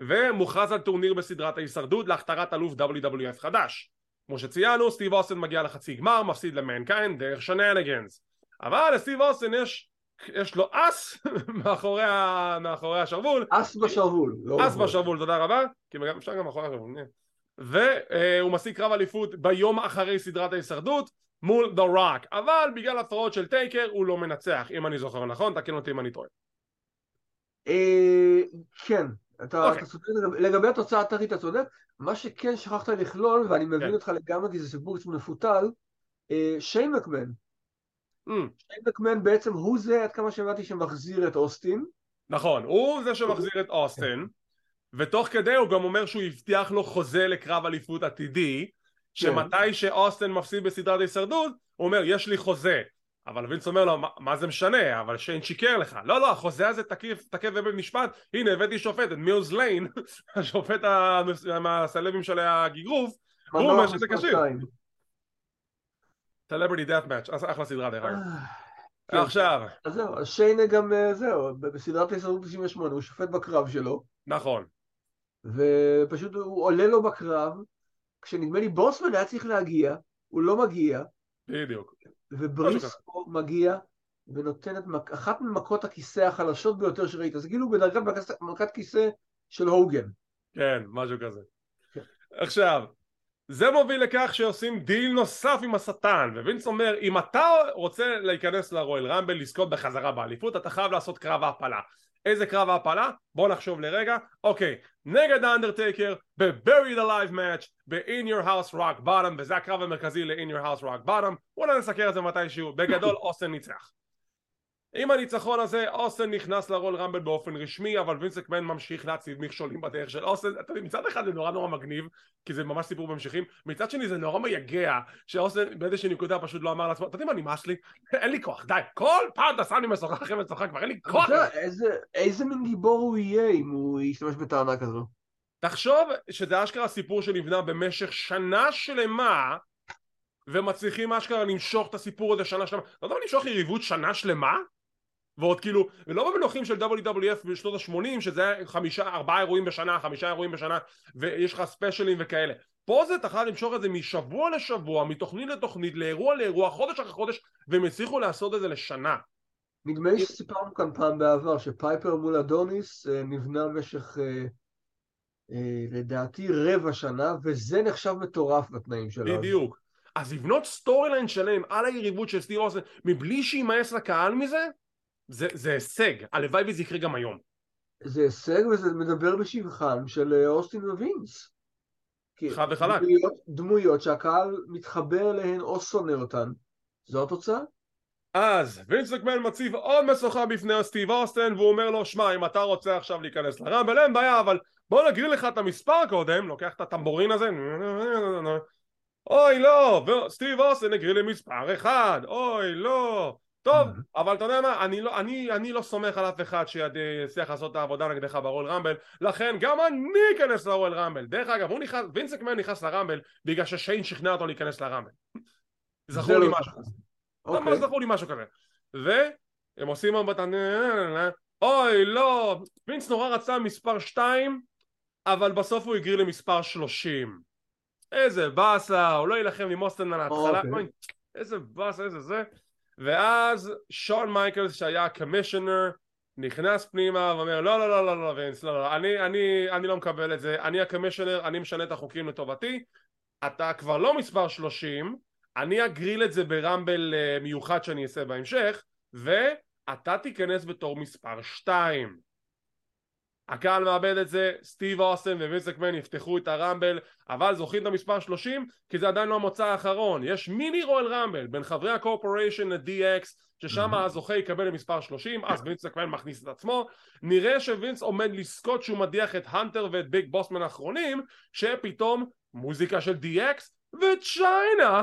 ומוכרז על טורניר בסדרת ההישרדות להכתרת אלוף WWF חדש כמו שציינו, סטיב אוסטן מגיע לחצי גמר, מפסיד למנקיינד דרך shenanigans. אבל לסטיב אוסטן יש, יש לו אס מאחורי, ה, מאחורי השרוול.
אס בשרוול.
לא אס בשרוול, תודה רבה. כי אפשר גם מאחורי השרוול. והוא משיג קרב אליפות ביום אחרי סדרת ההישרדות מול דה רוק. אבל בגלל הפרעות של טייקר הוא לא מנצח, אם אני זוכר נכון, תקן אותי אם אני טועה.
אה, כן, אתה. אתה צודק, לגבי התוצאה הטרית אתה צודק, מה שכן שכחת לכלול, ואני מבין okay. אותך לגמרי כי זה סיפור קצת מפותל, אה, שיין מקמן. Mm. שיין מקמן בעצם הוא זה, עד כמה שהבנתי, שמחזיר את אוסטין.
נכון, הוא זה שמחזיר את אוסטין, ותוך כדי הוא גם אומר שהוא הבטיח לו חוזה לקרב אליפות עתידי, שמתי שאוסטין מפסיד בסדרת ההישרדות, הוא אומר יש לי חוזה, אבל וינס אומר לו, מה זה משנה, אבל שיין שיקר לך. לא, לא, החוזה הזה תקף בבית משפט, הנה הבאתי שופט, את מיוז ליין, השופט מהסלבים של הגיגרוף, הוא אומר שזה כשיר. סלבריטי דאט מאץ', אחלה סדרה דרך אגב. אה, כן. עכשיו.
אז זהו, שיין גם אה, זהו, בסדרת ההישרדות 98 הוא שופט בקרב שלו.
נכון.
ופשוט הוא עולה לו בקרב, כשנדמה לי בוסמן היה צריך להגיע, הוא לא מגיע.
בדיוק.
ובריסקו מגיע ונותן את מק... אחת ממכות הכיסא החלשות ביותר שראית, זה כאילו בדרגת מכת כיסא של הוגן.
כן, משהו כזה. כן. עכשיו, זה מוביל לכך שעושים דיל נוסף עם השטן, ווינס אומר, אם אתה רוצה להיכנס ל-Royal Rumble, לזכות בחזרה באליפות, אתה חייב לעשות קרב העפלה. איזה קרב העפלה? בוא נחשוב לרגע. אוקיי, נגד האנדרטייקר ב-Buried Alive Match ב-In Your House Rock Bottom וזה הקרב המרכזי ל-In Your House Rock Bottom בואו נסקר את זה מתישהו. בגדול אוסטן ניצח. עם הניצחון הזה אוסטן נכנס לרול רמבל באופן רשמי אבל וינסק מן ממשיך להציב מכשולים בדרך של אוסטן אתה יודע, מצד אחד זה נורא נורא מגניב כי זה ממש סיפור בהמשכים מצד שני זה נורא מייגע שאוסטן באיזושהי נקודה פשוט לא אמר לעצמו אתה יודע מה נמאס לי אין לי כוח די. כל פעם אתה שם לי משוכה אחרי משוכה כבר אין לי כוח.
איזה, איזה מין גיבור הוא יהיה אם הוא ישתמש בטענה כזו?
תחשוב שזה אשכרה סיפור שנבנה במשך שנה שלמה ומצליחים אשכרה למשוך את הסיפור הזה שנה שלמה. אתה יודע למשוך יריבות שנה שלמה? ועוד כאילו, ולא במנוחים של WWF בשנות ה-80 שזה היה חמישה, ארבעה אירועים בשנה, חמישה אירועים בשנה ויש לך ספיישלים וכאלה. פה זה יכול למשוך את זה משבוע לשבוע, מתוכנית לתוכנית, לאירוע לאירוע, חודש אחרי חודש והם הצליחו לעשות את זה לשנה.
נדמה לי שסיפרנו כאן פעם בעבר שפייפר מול אדוניס אה, נבנה במשך אה, אה, לדעתי רבע שנה וזה נחשב מטורף בתנאים שלו.
בדיוק. אז לבנות storyline שלם על היריבות של סטיב אוסטן מבלי שימאס לקהל מזה זה, זה הישג, הלוואי וזה יקרה גם היום.
זה הישג וזה מדבר בשבחם של אה, אוסטין ווינס.
חד וחלק.
דמויות, דמויות שהקהל מתחבר אליהן או שונא אותן. זו התוצאה?
אז וינס מקמן מציב עוד משוכה בפני סטיב אוסטן והוא אומר לו שמע אם אתה רוצה עכשיו להיכנס ל-Rumble אין בעיה אבל בוא נגריל לך את המספר קודם לוקח את הטמבורין הזה אוי לא סטיב אוסטן הגריל לי מספר אחד אוי לא טוב, אבל אתה יודע מה, אני לא, אני, אני לא סומך על אף אחד שיצליח לעשות את העבודה נגדך ברול רמבל, לכן גם אני אכנס לרול רמבל. דרך אגב, הוא נכנס, וינסק מן נכנס לרמבל בגלל ששיין שכנע אותו להיכנס לרמבל. זכור לי לא משהו כזה. אוקיי. זכור לי משהו כזה. והם עושים מבטן, אוי לא, וינס נורא רצה מספר 2, אבל בסוף הוא הגריר למספר 30. איזה באסה, הוא לא יילחם עם אוסטן על ההתחלה, אוקיי. איזה באסה, איזה זה. ואז שון מייקלס שהיה קמישיונר נכנס פנימה ואומר לא לא לא לא לא וינס לא לא אני, אני, אני לא מקבל את זה אני הקמישיונר אני משנה את החוקים לטובתי. אתה כבר לא מספר 30 אני אגריל את זה ברמבל אה, מיוחד שאני אעשה בהמשך ואתה תיכנס בתור מספר 2 הקהל מאבד את זה, סטיב אוסטן ווינס מקמן יפתחו את ה-Rumble אבל זוכים את המספר 30 כי זה עדיין לא המוצא האחרון. יש מיני Royal Rumble בין חברי ה-Corporation ל-DX ששם הזוכה יקבל למספר 30 אז וינס מקמן מכניס את עצמו. נראה שווינס עומד לזכות שהוא מדיח את הנטר ואת ביג בוסמן האחרונים שפתאום מוזיקה של DX וצ'יינה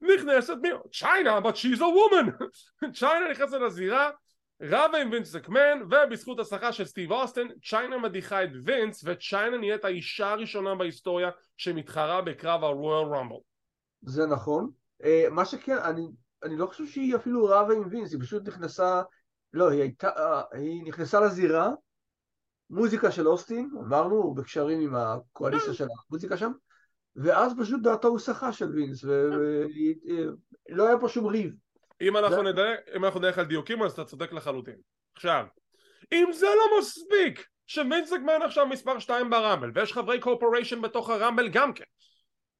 נכנסת מי... צ'יינה but she's a woman! צ'יינה נכנסת לזירה רבה עם וינס מקמן ובזכות השכר של סטיב אוסטן צ'יינה מדיחה את וינס וצ'יינה נהיית האישה הראשונה בהיסטוריה שמתחרה בקרב הרויאל רמבל
זה נכון. אה, מה שכן אני, אני לא חושב שהיא אפילו רבה עם וינס היא פשוט נכנסה לא היא הייתה אה, היא נכנסה לזירה מוזיקה של אוסטין אמרנו בקשרים עם הקואליציה של המוזיקה שם ואז פשוט דעתו הוסחה של וינס, ולא היה פה שום ריב.
אם אנחנו נדייק, אם אנחנו נדייק על דיוקים אז אתה צודק לחלוטין. עכשיו, אם זה לא מספיק שווינס מקמן עכשיו מספר 2 ברמבל ויש חברי קורפוריישן בתוך הרמבל גם כן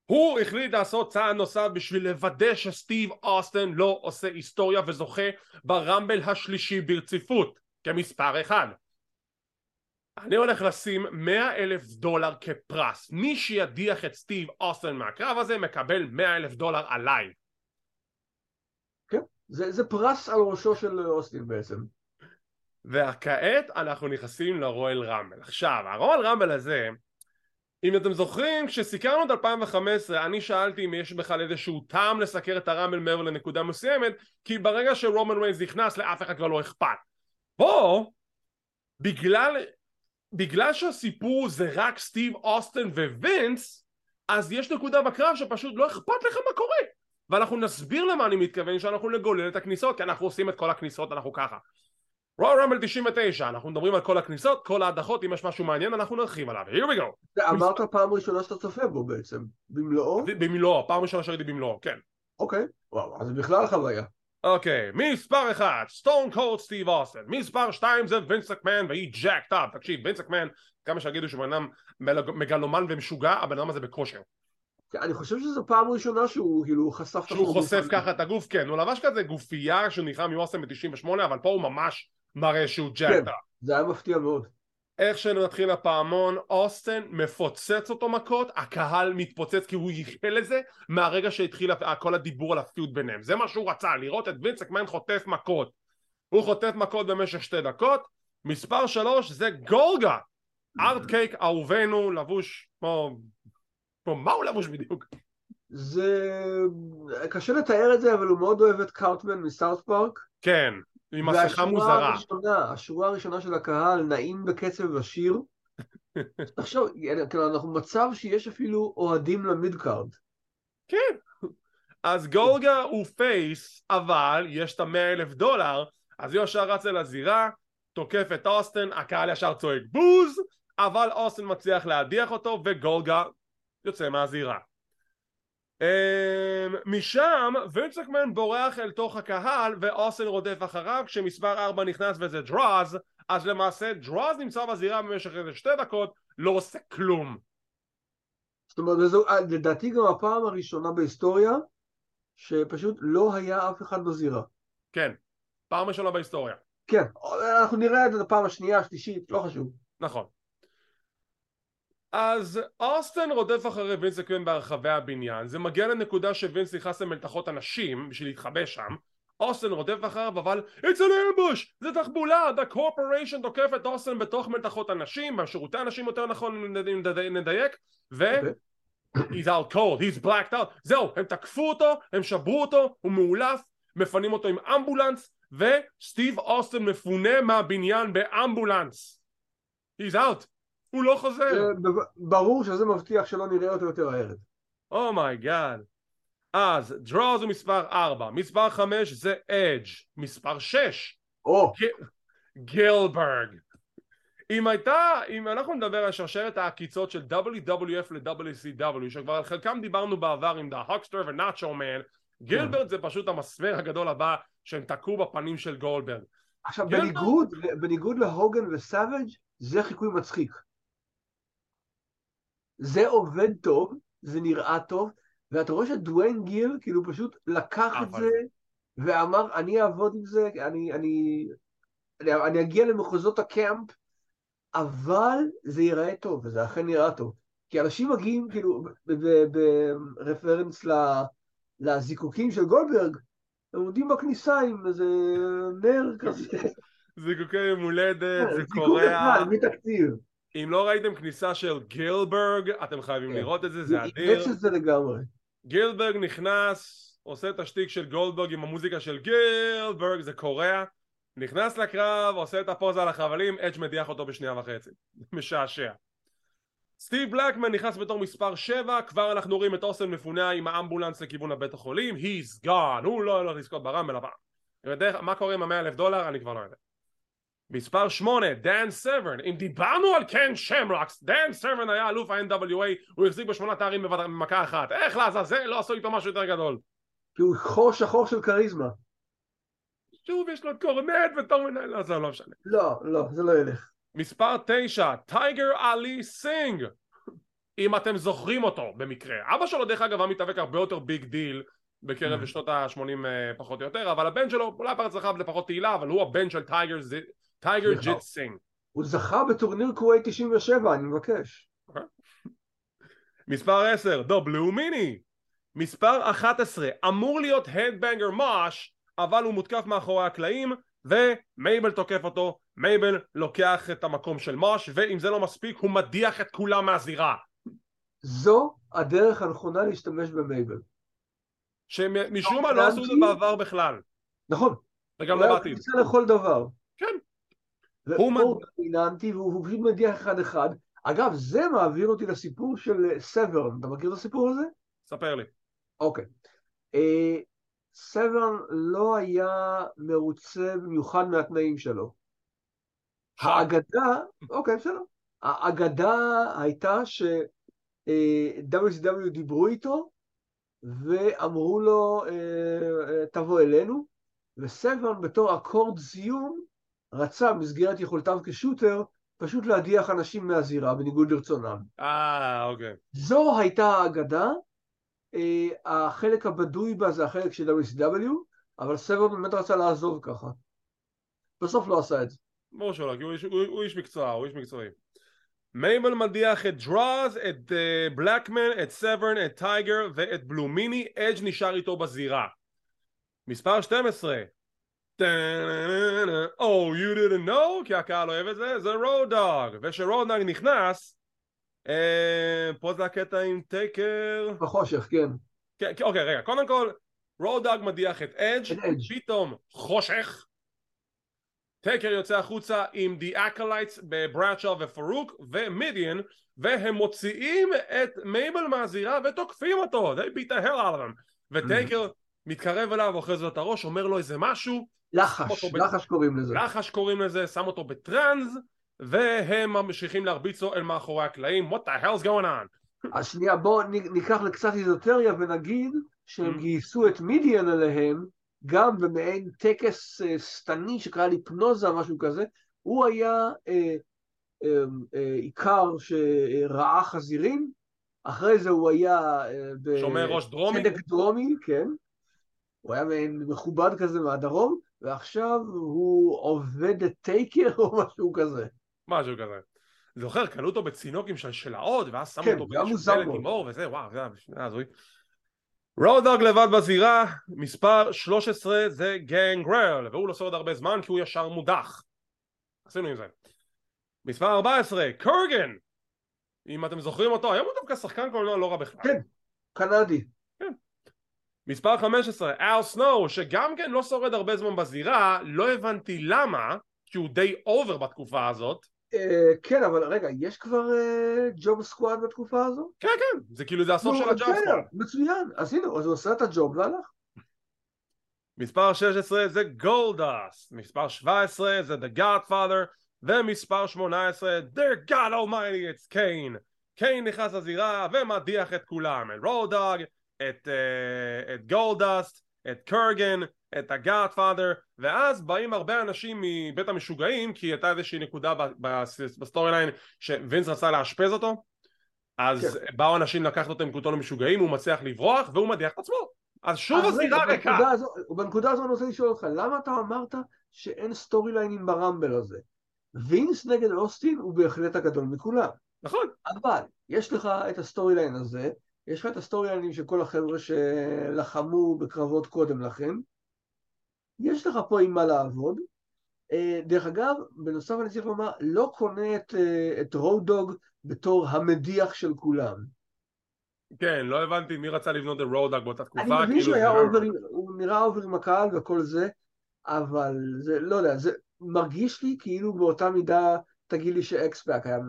הוא החליט לעשות צעד נוסף בשביל לוודא שסטיב אוסטן לא עושה היסטוריה וזוכה ברמבל השלישי ברציפות כמספר אחד. אני הולך לשים 100 אלף דולר כפרס. מי שידיח את סטיב אוסטן מהקרב הזה מקבל 100 אלף דולר עליי
זה, זה פרס על ראשו של אוסטין בעצם.
וכעת אנחנו נכנסים לרואל רמבל. עכשיו הרואל רמבל הזה אם אתם זוכרים כשסיקרנו את 2015 אני שאלתי אם יש בכלל איזשהו טעם לסקר את הרמבל מעבר לנקודה מסוימת כי ברגע שרומן ריינס נכנס לאף אחד כבר לא אכפת. פה בגלל בגלל שהסיפור זה רק סטיב אוסטן ווינס אז יש נקודה בקרב שפשוט לא אכפת לך מה קורה ואנחנו נסביר למה אני מתכוון שאנחנו נגולל את הכניסות כי אנחנו עושים את כל הכניסות אנחנו ככה. רוע רמבל 99 אנחנו מדברים על כל הכניסות כל ההדחות אם יש משהו מעניין אנחנו נרחיב עליו. Here we go.
אמרת פעם ראשונה שאתה צופה בו בעצם במלואו?
במלואו פעם ראשונה שראיתי במלואו כן.
אוקיי. וואו אז בכלל חוויה.
אוקיי מספר 1 סטון קולד סטיב אוסטן מספר 2 זה וינס מקמן והוא jacked up תקשיב וינס מקמן כמה שיגידו שהוא בן אדם מגלומן ומשוגע הבן אדם הזה בכושר
אני חושב שזו פעם ראשונה שהוא כאילו חשף
שהוא חושף ככה את הגוף כן הוא לבש כזה גופייה שהוא נקרע מאוסטן ב-98 אבל פה הוא ממש מראה שהוא jacked
כן, זה היה מפתיע מאוד.
איך שהתחיל הפעמון, אוסטן מפוצץ אותו מכות, הקהל מתפוצץ כי הוא ייחל לזה מהרגע שהתחיל כל הדיבור על הפיוט ביניהם. זה מה שהוא רצה, לראות את וינס אקמן חוטף מכות. הוא חוטף מכות במשך שתי דקות. מספר שלוש זה גולגה. ארט קייק אהובנו, לבוש כמו... מה הוא לבוש בדיוק?
זה... קשה לתאר את זה, אבל הוא מאוד אוהב את קארטמן מסארט פארק.
כן. עם מסכה מוזרה.
הראשונה, השורה הראשונה של הקהל נעים בקצב השיר. תחשוב, כאילו אנחנו במצב שיש אפילו אוהדים ל-midcard.
כן. אז גולגה הוא face, אבל יש את המאה אלף דולר, אז הוא ישר רץ אל הזירה, תוקף את אוסטן, הקהל ישר צועק בוז, אבל אוסטן מצליח להדיח אותו וגולגה יוצא מהזירה. אמ, משם וינס מקמן בורח אל תוך הקהל ואוסטן רודף אחריו כשמספר 4 נכנס וזה דרוז אז למעשה דרוז נמצא בזירה במשך איזה שתי דקות לא עושה כלום.
זאת אומרת וזו, אה, לדעתי גם הפעם הראשונה בהיסטוריה שפשוט לא היה אף אחד בזירה.
כן, פעם ראשונה בהיסטוריה.
כן, אנחנו נראה את זה בפעם השנייה, השלישית, לא חשוב.
נכון אז אוסטן רודף אחרי וינס אקווין ברחבי הבניין. זה מגיע לנקודה שווינס נכנס למלתחות אנשים בשביל להתחבא שם. אוסטן רודף אחריו אבל it's an ambush! זה תחבולה! The corporation תוקף את אוסטן בתוך מלתחות אנשים בשירותי אנשים יותר נכון אם נדייק ו... he's out cold, he's blacked out. זהו, הם תקפו אותו, הם שברו אותו, הוא מאולף מפנים אותו עם אמבולנס וסטיב אוסטן מפונה מהבניין באמבולנס. He's out הוא לא חוזר.
ברור שזה מבטיח שלא נראה אותו יותר הערב.
Oh my God. Oh אז דרוז הוא מספר 4, מספר 5 זה אדג', מספר 6
הוא
גילברג. אם הייתה, אם אנחנו נדבר על שרשרת העקיצות של WWF ל-WCW שכבר על חלקם דיברנו בעבר עם The Huckster ו-Nacho Man גילברג זה פשוט המסמר הגדול הבא שהם תקעו בפנים של גולדברג
עכשיו בניגוד, בניגוד להוגן וסאביג' זה חיקוי מצחיק זה עובד טוב, זה נראה טוב, ואתה רואה שדוויין גיל כאילו פשוט לקח את זה ואמר אני אעבוד עם זה, אני, אני, אני, אני אגיע למחוזות הקאמפ, אבל זה ייראה טוב, וזה אכן נראה טוב. כי אנשים מגיעים כאילו ברפרנס לזיקוקים של גולדברג, הם עומדים בכניסה עם איזה נר כזה.
זיקוקי יום הולדת, זה קורע. זיקוק
אחד, מתקציב.
אם לא ראיתם כניסה של גילברג, אתם חייבים כן. לראות את זה, זה אדיר.
יש את זה לגמרי.
גילברג נכנס, עושה את השטיק של גולדברג עם המוזיקה של גילברג, זה קורע. נכנס לקרב, עושה את הפוזה על החבלים, אדג' מדיח אותו בשנייה וחצי. משעשע. סטיב בלקמן נכנס בתור מספר 7, כבר אנחנו רואים את אוסן מפונה עם האמבולנס לכיוון הבית החולים, he's gone, הוא לא הולך לזכות ברמבל הבא. מה קורה עם המאה אלף דולר? אני כבר לא יודע. מספר 8, דן סברן. אם דיברנו על קן שמרוק, דן סברן היה אלוף ה-NWA, הוא החזיק בשמונה תארים במכה אחת. איך לעזאזל לא עשו איתו משהו יותר גדול?
כי הוא חור שחור של כריזמה.
שוב יש לו את קורנט בתור מנהל, לא, זה לא משנה.
לא, לא, זה לא ילך.
מספר 9, טייגר עלי סינג. אם אתם זוכרים אותו במקרה. אבא שלו דרך אגב היה מתאבק הרבה יותר big deal בקרב
Mm.
שנות ה-80 פחות או יותר, אבל הבן שלו אולי פרץ רחב לפחות תהילה, אבל הוא הבן של טייגר טייגר. ג'יט סינג.
הוא זכה בטורניר כווית 97, אני מבקש.
מספר 10, The Blue Meanie. מספר 11, אמור להיות Headbanger מוש, אבל הוא מותקף מאחורי הקלעים, ומייבל תוקף אותו, מייבל לוקח את המקום של מוש, ואם זה לא מספיק, הוא מדיח את כולם מהזירה.
זו הדרך הנכונה להשתמש במייבל.
שמשום מה לא עשו את זה בעבר בכלל,
נכון.
וגם לא בעתיד.
קפיצה לכל דבר.
הוא
דומיננטי והוא הוא פשוט מדיח אחד אחד. אגב, זה מעביר אותי לסיפור של אה, סברן. אתה מכיר את הסיפור הזה?
ספר לי.
אוקיי. אה, סברן לא היה מרוצה במיוחד מהתנאים שלו. האגדה, אוקיי, בסדר. האגדה הייתה ש אה, דיברו איתו ואמרו לו, תבוא אלינו, וסברן בתור אקורד סיום רצה במסגרת יכולותיו כשוטר פשוט להדיח אנשים מהזירה בניגוד לרצונם.
אה, אוקיי.
זו הייתה האגדה, אה, החלק הבדוי בה זה החלק של WCW, אבל סברן באמת רצה לעזוב ככה. בסוף לא עשה את זה.
ברור שלא, כי הוא איש- הוא הוא איש מקצוע, הוא איש מקצועי. מייבל מדיח את דרוז, את אה, בלקמן, את סברן, את טייגר ואת בלו מיני, אדג' נשאר איתו בזירה. מספר 12 טה-נה-נה-נה, Oh, you didn't know? כי הקהל אוהב את זה, זה רוד דוג. וכשרוד דוג נכנס, אה, פה זה הקטע עם טייקר...
בחושך, כן.
כן, כן, אוקיי, רגע, קודם כל, רוד דוג מדיח את אדג'. פתאום חושך, טייקר יוצא החוצה עם The Acolytes ברדשו ופארוק ומידיאן והם מוציאים את מייבל מהזירה ותוקפים אותו, they beat the hell out of him וטייקר מתקרב אליו, אוחז לו את הראש, אומר לו איזה משהו,
לחש,
ב-
לחש קוראים לזה.
לחש קוראים לזה, שם אותו בטראנס והם ממשיכים להרביץ לו אל מאחורי הקלעים, what the hell's going on?
אז שנייה, בואו ניקח לקצת איזוטריה ונגיד שהם
Mm.
גייסו את מידיאן אליהם גם במעין טקס אה, שטני שקרא היפנוזה, משהו כזה. הוא היה אה, אה, אה, עיקר שראה חזירים, אחרי זה הוא היה ב-
שומר ראש דרומי?
צדק דרומי, כן. הוא היה מעין מכובד כזה מהדרום, ועכשיו הוא עובד את טייקר או משהו כזה.
משהו כזה. זוכר, קנו אותו בצינוק עם שלשלאות, ואז שמו
כן,
אותו באיזשהו
מאוד.
עם אור וזה, וואו, זה היה הזוי. רודוג לבד בזירה, מספר 13 זה גנגרל, והוא לא שורד הרבה זמן כי הוא ישר מודח. עשינו עם זה. מספר 14, קורגן! אם אתם זוכרים אותו, היום הוא דווקא שחקן קולנוע לא רע בכלל.
כן. קנדי.
מספר 15, אל סנואו, שגם כן לא שורד הרבה זמן בזירה, לא הבנתי למה, כי הוא די over בתקופה הזאת.
אה, כן, אבל רגע, יש כבר אה, Job Squad בתקופה הזו?
כן, כן, זה כאילו זה הסוף של ה Job
בסדר,
Squad.
מצוין, אז הנה, אז הוא עשה את ה job והלך.
מספר 16 זה גולדאסט, מספר 17 זה The Godfather, ומספר 18 Dear God Almighty it's קיין. קיין נכנס לזירה ומדיח את כולם, את רודוג, את, uh, את גולדאסט, את קרגן, את ה-Godfather, ואז באים הרבה אנשים מבית המשוגעים, כי הייתה איזושהי נקודה ב storyline שווינס רצה לאשפז אותו, אז
כן.
באו אנשים לקחת אותו עם כותונת למשוגעים, הוא מצליח לברוח והוא מדיח את עצמו. אז שוב הזירה ריקה.
בנקודה הזו- בנקודה הזו אני רוצה לשאול אותך, למה אתה אמרת שאין storyline ים ברמבל הזה? וינס נגד אוסטין הוא בהחלט הגדול מכולם.
נכון.
אבל יש לך את ה storyline הזה, יש לך את ה storyline ים של כל החבר'ה שלחמו בקרבות קודם לכן, יש לך פה עם מה לעבוד. אה, דרך אגב, בנוסף אני צריך לומר, לא קונה את, אה, את רודוג בתור המדיח של כולם.
כן, לא הבנתי מי רצה לבנות את רודאג באותה תקופה,
אני מבין
כאילו
שהוא היה over, הוא נראה over עם הקהל וכל זה, אבל זה, לא יודע, זה מרגיש לי כאילו באותה מידה, תגיד לי שאקספאק היה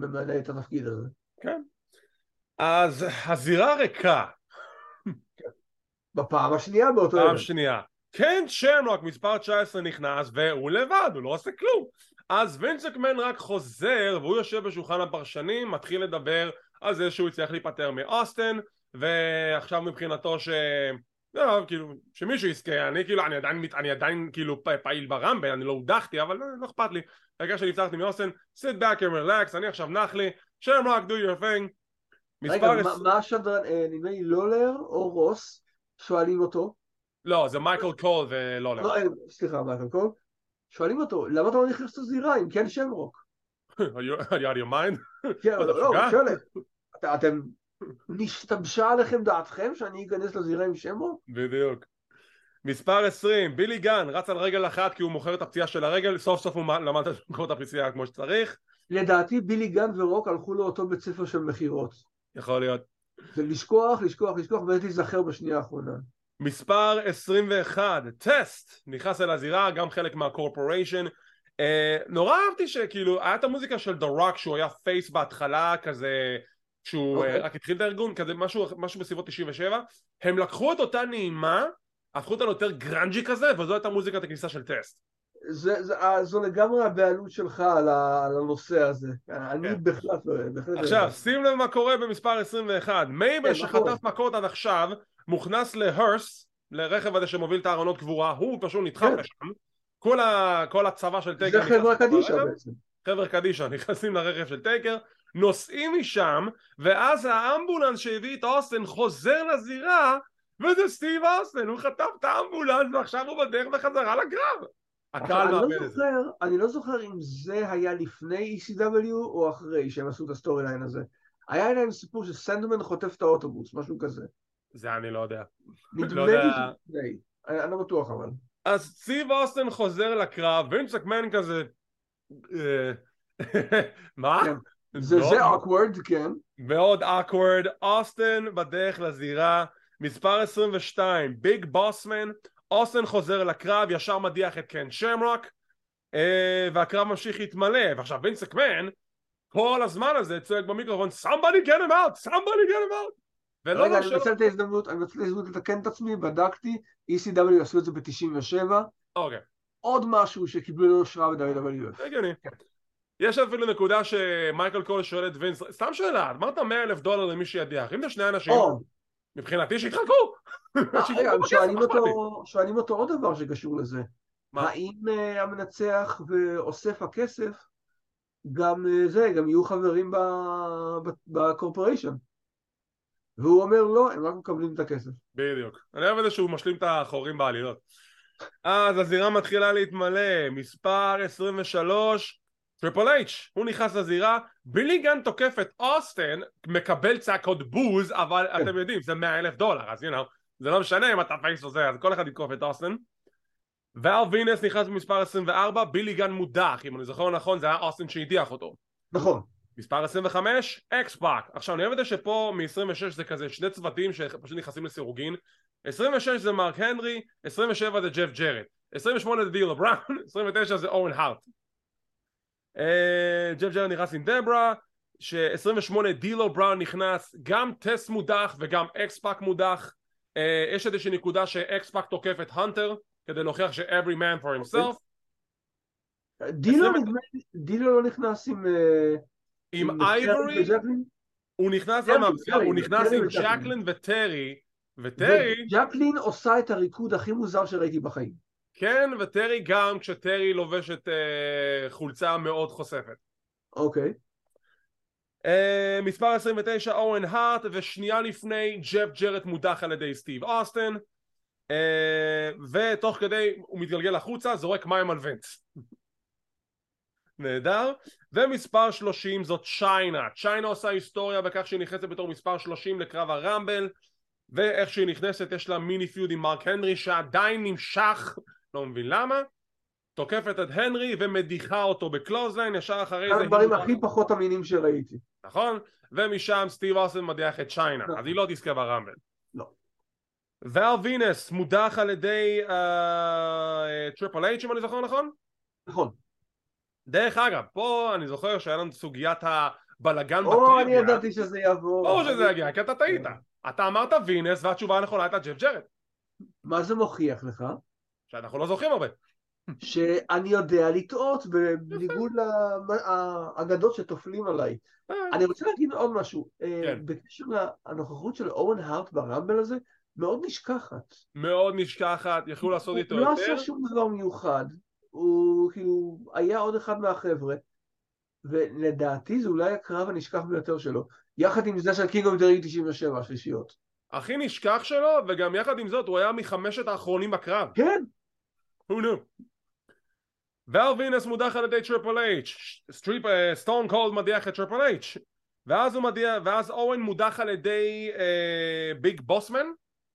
ממלא את התפקיד הזה.
כן. אז הזירה ריקה,
בפעם השנייה באותו
פעם
ערב.
שנייה. קנט שמרוק מספר 19 נכנס והוא לבד, הוא לא עושה כלום אז וינס מקמן רק חוזר והוא יושב בשולחן הפרשנים מתחיל לדבר על זה שהוא יצטרך להיפטר מאוסטן ועכשיו מבחינתו ש... לא, כאילו, שמישהו יזכה, אני כאילו, אני עדיין, אני עדיין כאילו פעיל ברמבל, אני לא הודחתי, אבל לא, לא אכפת לי. העיקר שנפתחתי מאוסטן, sit back and relax, אני עכשיו נח לי, רק do your thing.
רגע, מה השדרן, אה, נדמה לי לולר או רוס, שואלים אותו?
לא, זה מייקל קול ולולר.
לא, אה, סליחה, מייקל קול. שואלים אותו, למה אתה לא נכנס לזירה אם קן שמרוק?
are you out mind?
כן, לא, שואלת. אתם נשתבשה עליכם דעתכם שאני אכנס לזירה עם שמו?
בדיוק. מספר 20, בילי גן רץ על רגל אחת כי הוא מוכר את הפציעה של הרגל, סוף סוף הוא למד למכור את הפציעה כמו שצריך.
לדעתי בילי גן ורוק הלכו לאותו בית ספר של מכירות.
יכול להיות.
זה לשכוח, לשכוח, לשכוח, ואז להיזכר בשנייה האחרונה.
מספר 21, טסט, נכנס אל הזירה, גם חלק מה Corporation. אה, נורא אהבתי שכאילו, היה את המוזיקה של דה רוק שהוא היה face בהתחלה, כזה כשהוא okay. אוקיי. רק התחיל את הארגון, כזה משהו, משהו בסביבות 97, הם לקחו את אותה נעימה, הפכו אותה ליותר grungy כזה, וזו הייתה מוזיקת הכניסה של טסט.
זה, זה, אה, זו לגמרי הבעלות שלך על, הנושא הזה. אני כן. בהחלט לא...
עכשיו, לא. שים לב מה קורה במספר 21. מייבל כן, שחטף מכות עד עכשיו, מוכנס להרס, לרכב הזה שמוביל את הארונות קבורה, הוא פשוט נדחף כן. לשם. כל, ה, כל הצבא של טייקר...
זה חברה קדישא בעצם.
חבר'ה קדישא נכנסים לרכב של טייקר, נוסעים משם, ואז האמבולנס שהביא את אוסטן חוזר לזירה, וזה סטיב אוסטן, הוא חטף את האמבולנס ועכשיו הוא בדרך בחזרה לקרב.
הקהל לא מאבד את זה. אני לא זוכר אם זה היה לפני ECW או אחרי שהם עשו את ה storyline הזה. היה להם סיפור שסנדמן חוטף את האוטובוס, משהו כזה.
זה אני לא יודע.
נדמה לי לפני, אני לא בטוח אבל.
אז סטיב אוסטן חוזר לקרב, וינס מקמן כזה... אה, מה? כן.
זה זה awkward, כן.
מאוד אוקוורד, אוסטן בדרך לזירה, מספר 22, ביג בוסמן, אוסטן חוזר לקרב, ישר מדיח את קן שמרוק, אה, והקרב ממשיך להתמלא, ועכשיו וינס מקמן, כל הזמן הזה צועק במיקרופון, somebody get him out, somebody get him out.
רגע, אני מנצל את ההזדמנות, אני מנצל את ההזדמנות לתקן את עצמי, בדקתי, ECW עשו את זה ב-97.
אוקיי.
עוד משהו שקיבלו לו השראה ב-WWF.
הגיוני. יש אפילו נקודה שמייקל קול שואל את וינס, סתם שאלה, אמרת 100 אלף דולר למי שידיח, אם זה שני אנשים, מבחינתי שיתחלקו.
רגע, שואלים אותו עוד דבר שקשור לזה. האם אה, המנצח ואוסף הכסף גם אה, זה, גם יהיו חברים בקורפוריישן? והוא אומר לא, הם רק מקבלים את הכסף.
בדיוק. אני אוהב את זה שהוא משלים את החורים בעלילות. אז הזירה מתחילה להתמלא, מספר 23 טריפל אייץ', הוא נכנס לזירה, בילי גן תוקף את אוסטן, מקבל צעקות בוז, אבל כן. אתם יודעים, זה מאה אלף דולר, אז you know, זה לא משנה אם אתה face או זה, אז כל אחד יתקוף את אוסטן. ואל וינס נכנס במספר 24, בילי גן מודח, אם אני זוכר נכון, זה היה אוסטן שהדיח אותו.
נכון.
מספר 25, אקס פאק. עכשיו אני אוהב את זה שפה מ-26 זה כזה שני צוותים שפשוט נכנסים לסירוגין. 26 זה מרק הנרי, 27 זה ג'ף ג'רד. 28 זה דילו בראון, 29 זה אוון הארט. אה, ג'ף ג'רד נכנס עם דברה, ש-28 דילו בראון נכנס, גם טסט מודח וגם אקספאק מודח. אה, יש איזושהי נקודה שאקספאק תוקף את הנטר כדי להוכיח ש-every man for himself.
דילו לא נכנס עם... אה,
עם אייבורי? הוא נכנס גם הוא נכנס עם ג'קלין וטרי, וטרי...
ג'קלין עושה את הריקוד הכי מוזר שראיתי בחיים.
כן, וטרי גם כשטרי לובשת אה, חולצה מאוד חושפת.
אוקיי.
אה, מספר 29 אוון הארט, ושנייה לפני ג'ף ג'רט מודח על ידי סטיב אוסטן. אה, ותוך כדי הוא מתגלגל החוצה, זורק מים על וינס. נהדר. ומספר 30 זאת צ'יינה. צ'יינה עושה היסטוריה בכך שהיא נכנסת בתור מספר 30 לקרב הרמבל. ואיך שהיא נכנסת יש לה מיני feud עם מרק הנרי שעדיין נמשך לא מבין למה, תוקפת את הנרי ומדיחה אותו ב clothesline, ישר אחרי זה...
הדברים הכי פחות אמינים שראיתי.
נכון? ומשם סטיב אוסטן מדיח את צ'יינה, אז היא לא תזכה ברמבל.
לא.
ואל ויניס מודח על ידי טריפל אייץ' אם אני זוכר נכון?
נכון.
דרך אגב, פה אני זוכר שהיה לנו סוגיית הבלגן
בטריוויה. או, אני ידעתי שזה יבוא.
ברור שזה יגיע, כי אתה טעית. אתה אמרת ויניס והתשובה הנכונה הייתה ג'ף ג'רט.
מה זה מוכיח לך?
שאנחנו לא זוכרים הרבה.
שאני יודע לטעות בניגוד לאגדות שטופלים עליי.
אה,
אני רוצה להגיד עוד משהו. אה,
כן.
בקשר לנוכחות של אוון הארט ברמבל הזה, מאוד נשכחת.
מאוד נשכחת, יכלו לעשות איתו
הוא לא
יותר.
עשה שום דבר מיוחד. הוא כאילו היה עוד אחד מהחבר'ה, ולדעתי זה אולי הקרב הנשכח ביותר שלו. יחד עם זה של King of the Ring 97 השלישיות.
הכי נשכח שלו, וגם יחד עם זאת הוא היה מחמשת האחרונים בקרב.
כן,
Who knew? ואל ויניס מודח על ידי טריפל אייץ', סטון קולד מדיח את טריפל אייץ', ואז הוא מדיח, ואז אוון מודח על ידי אה, ביג בוסמן?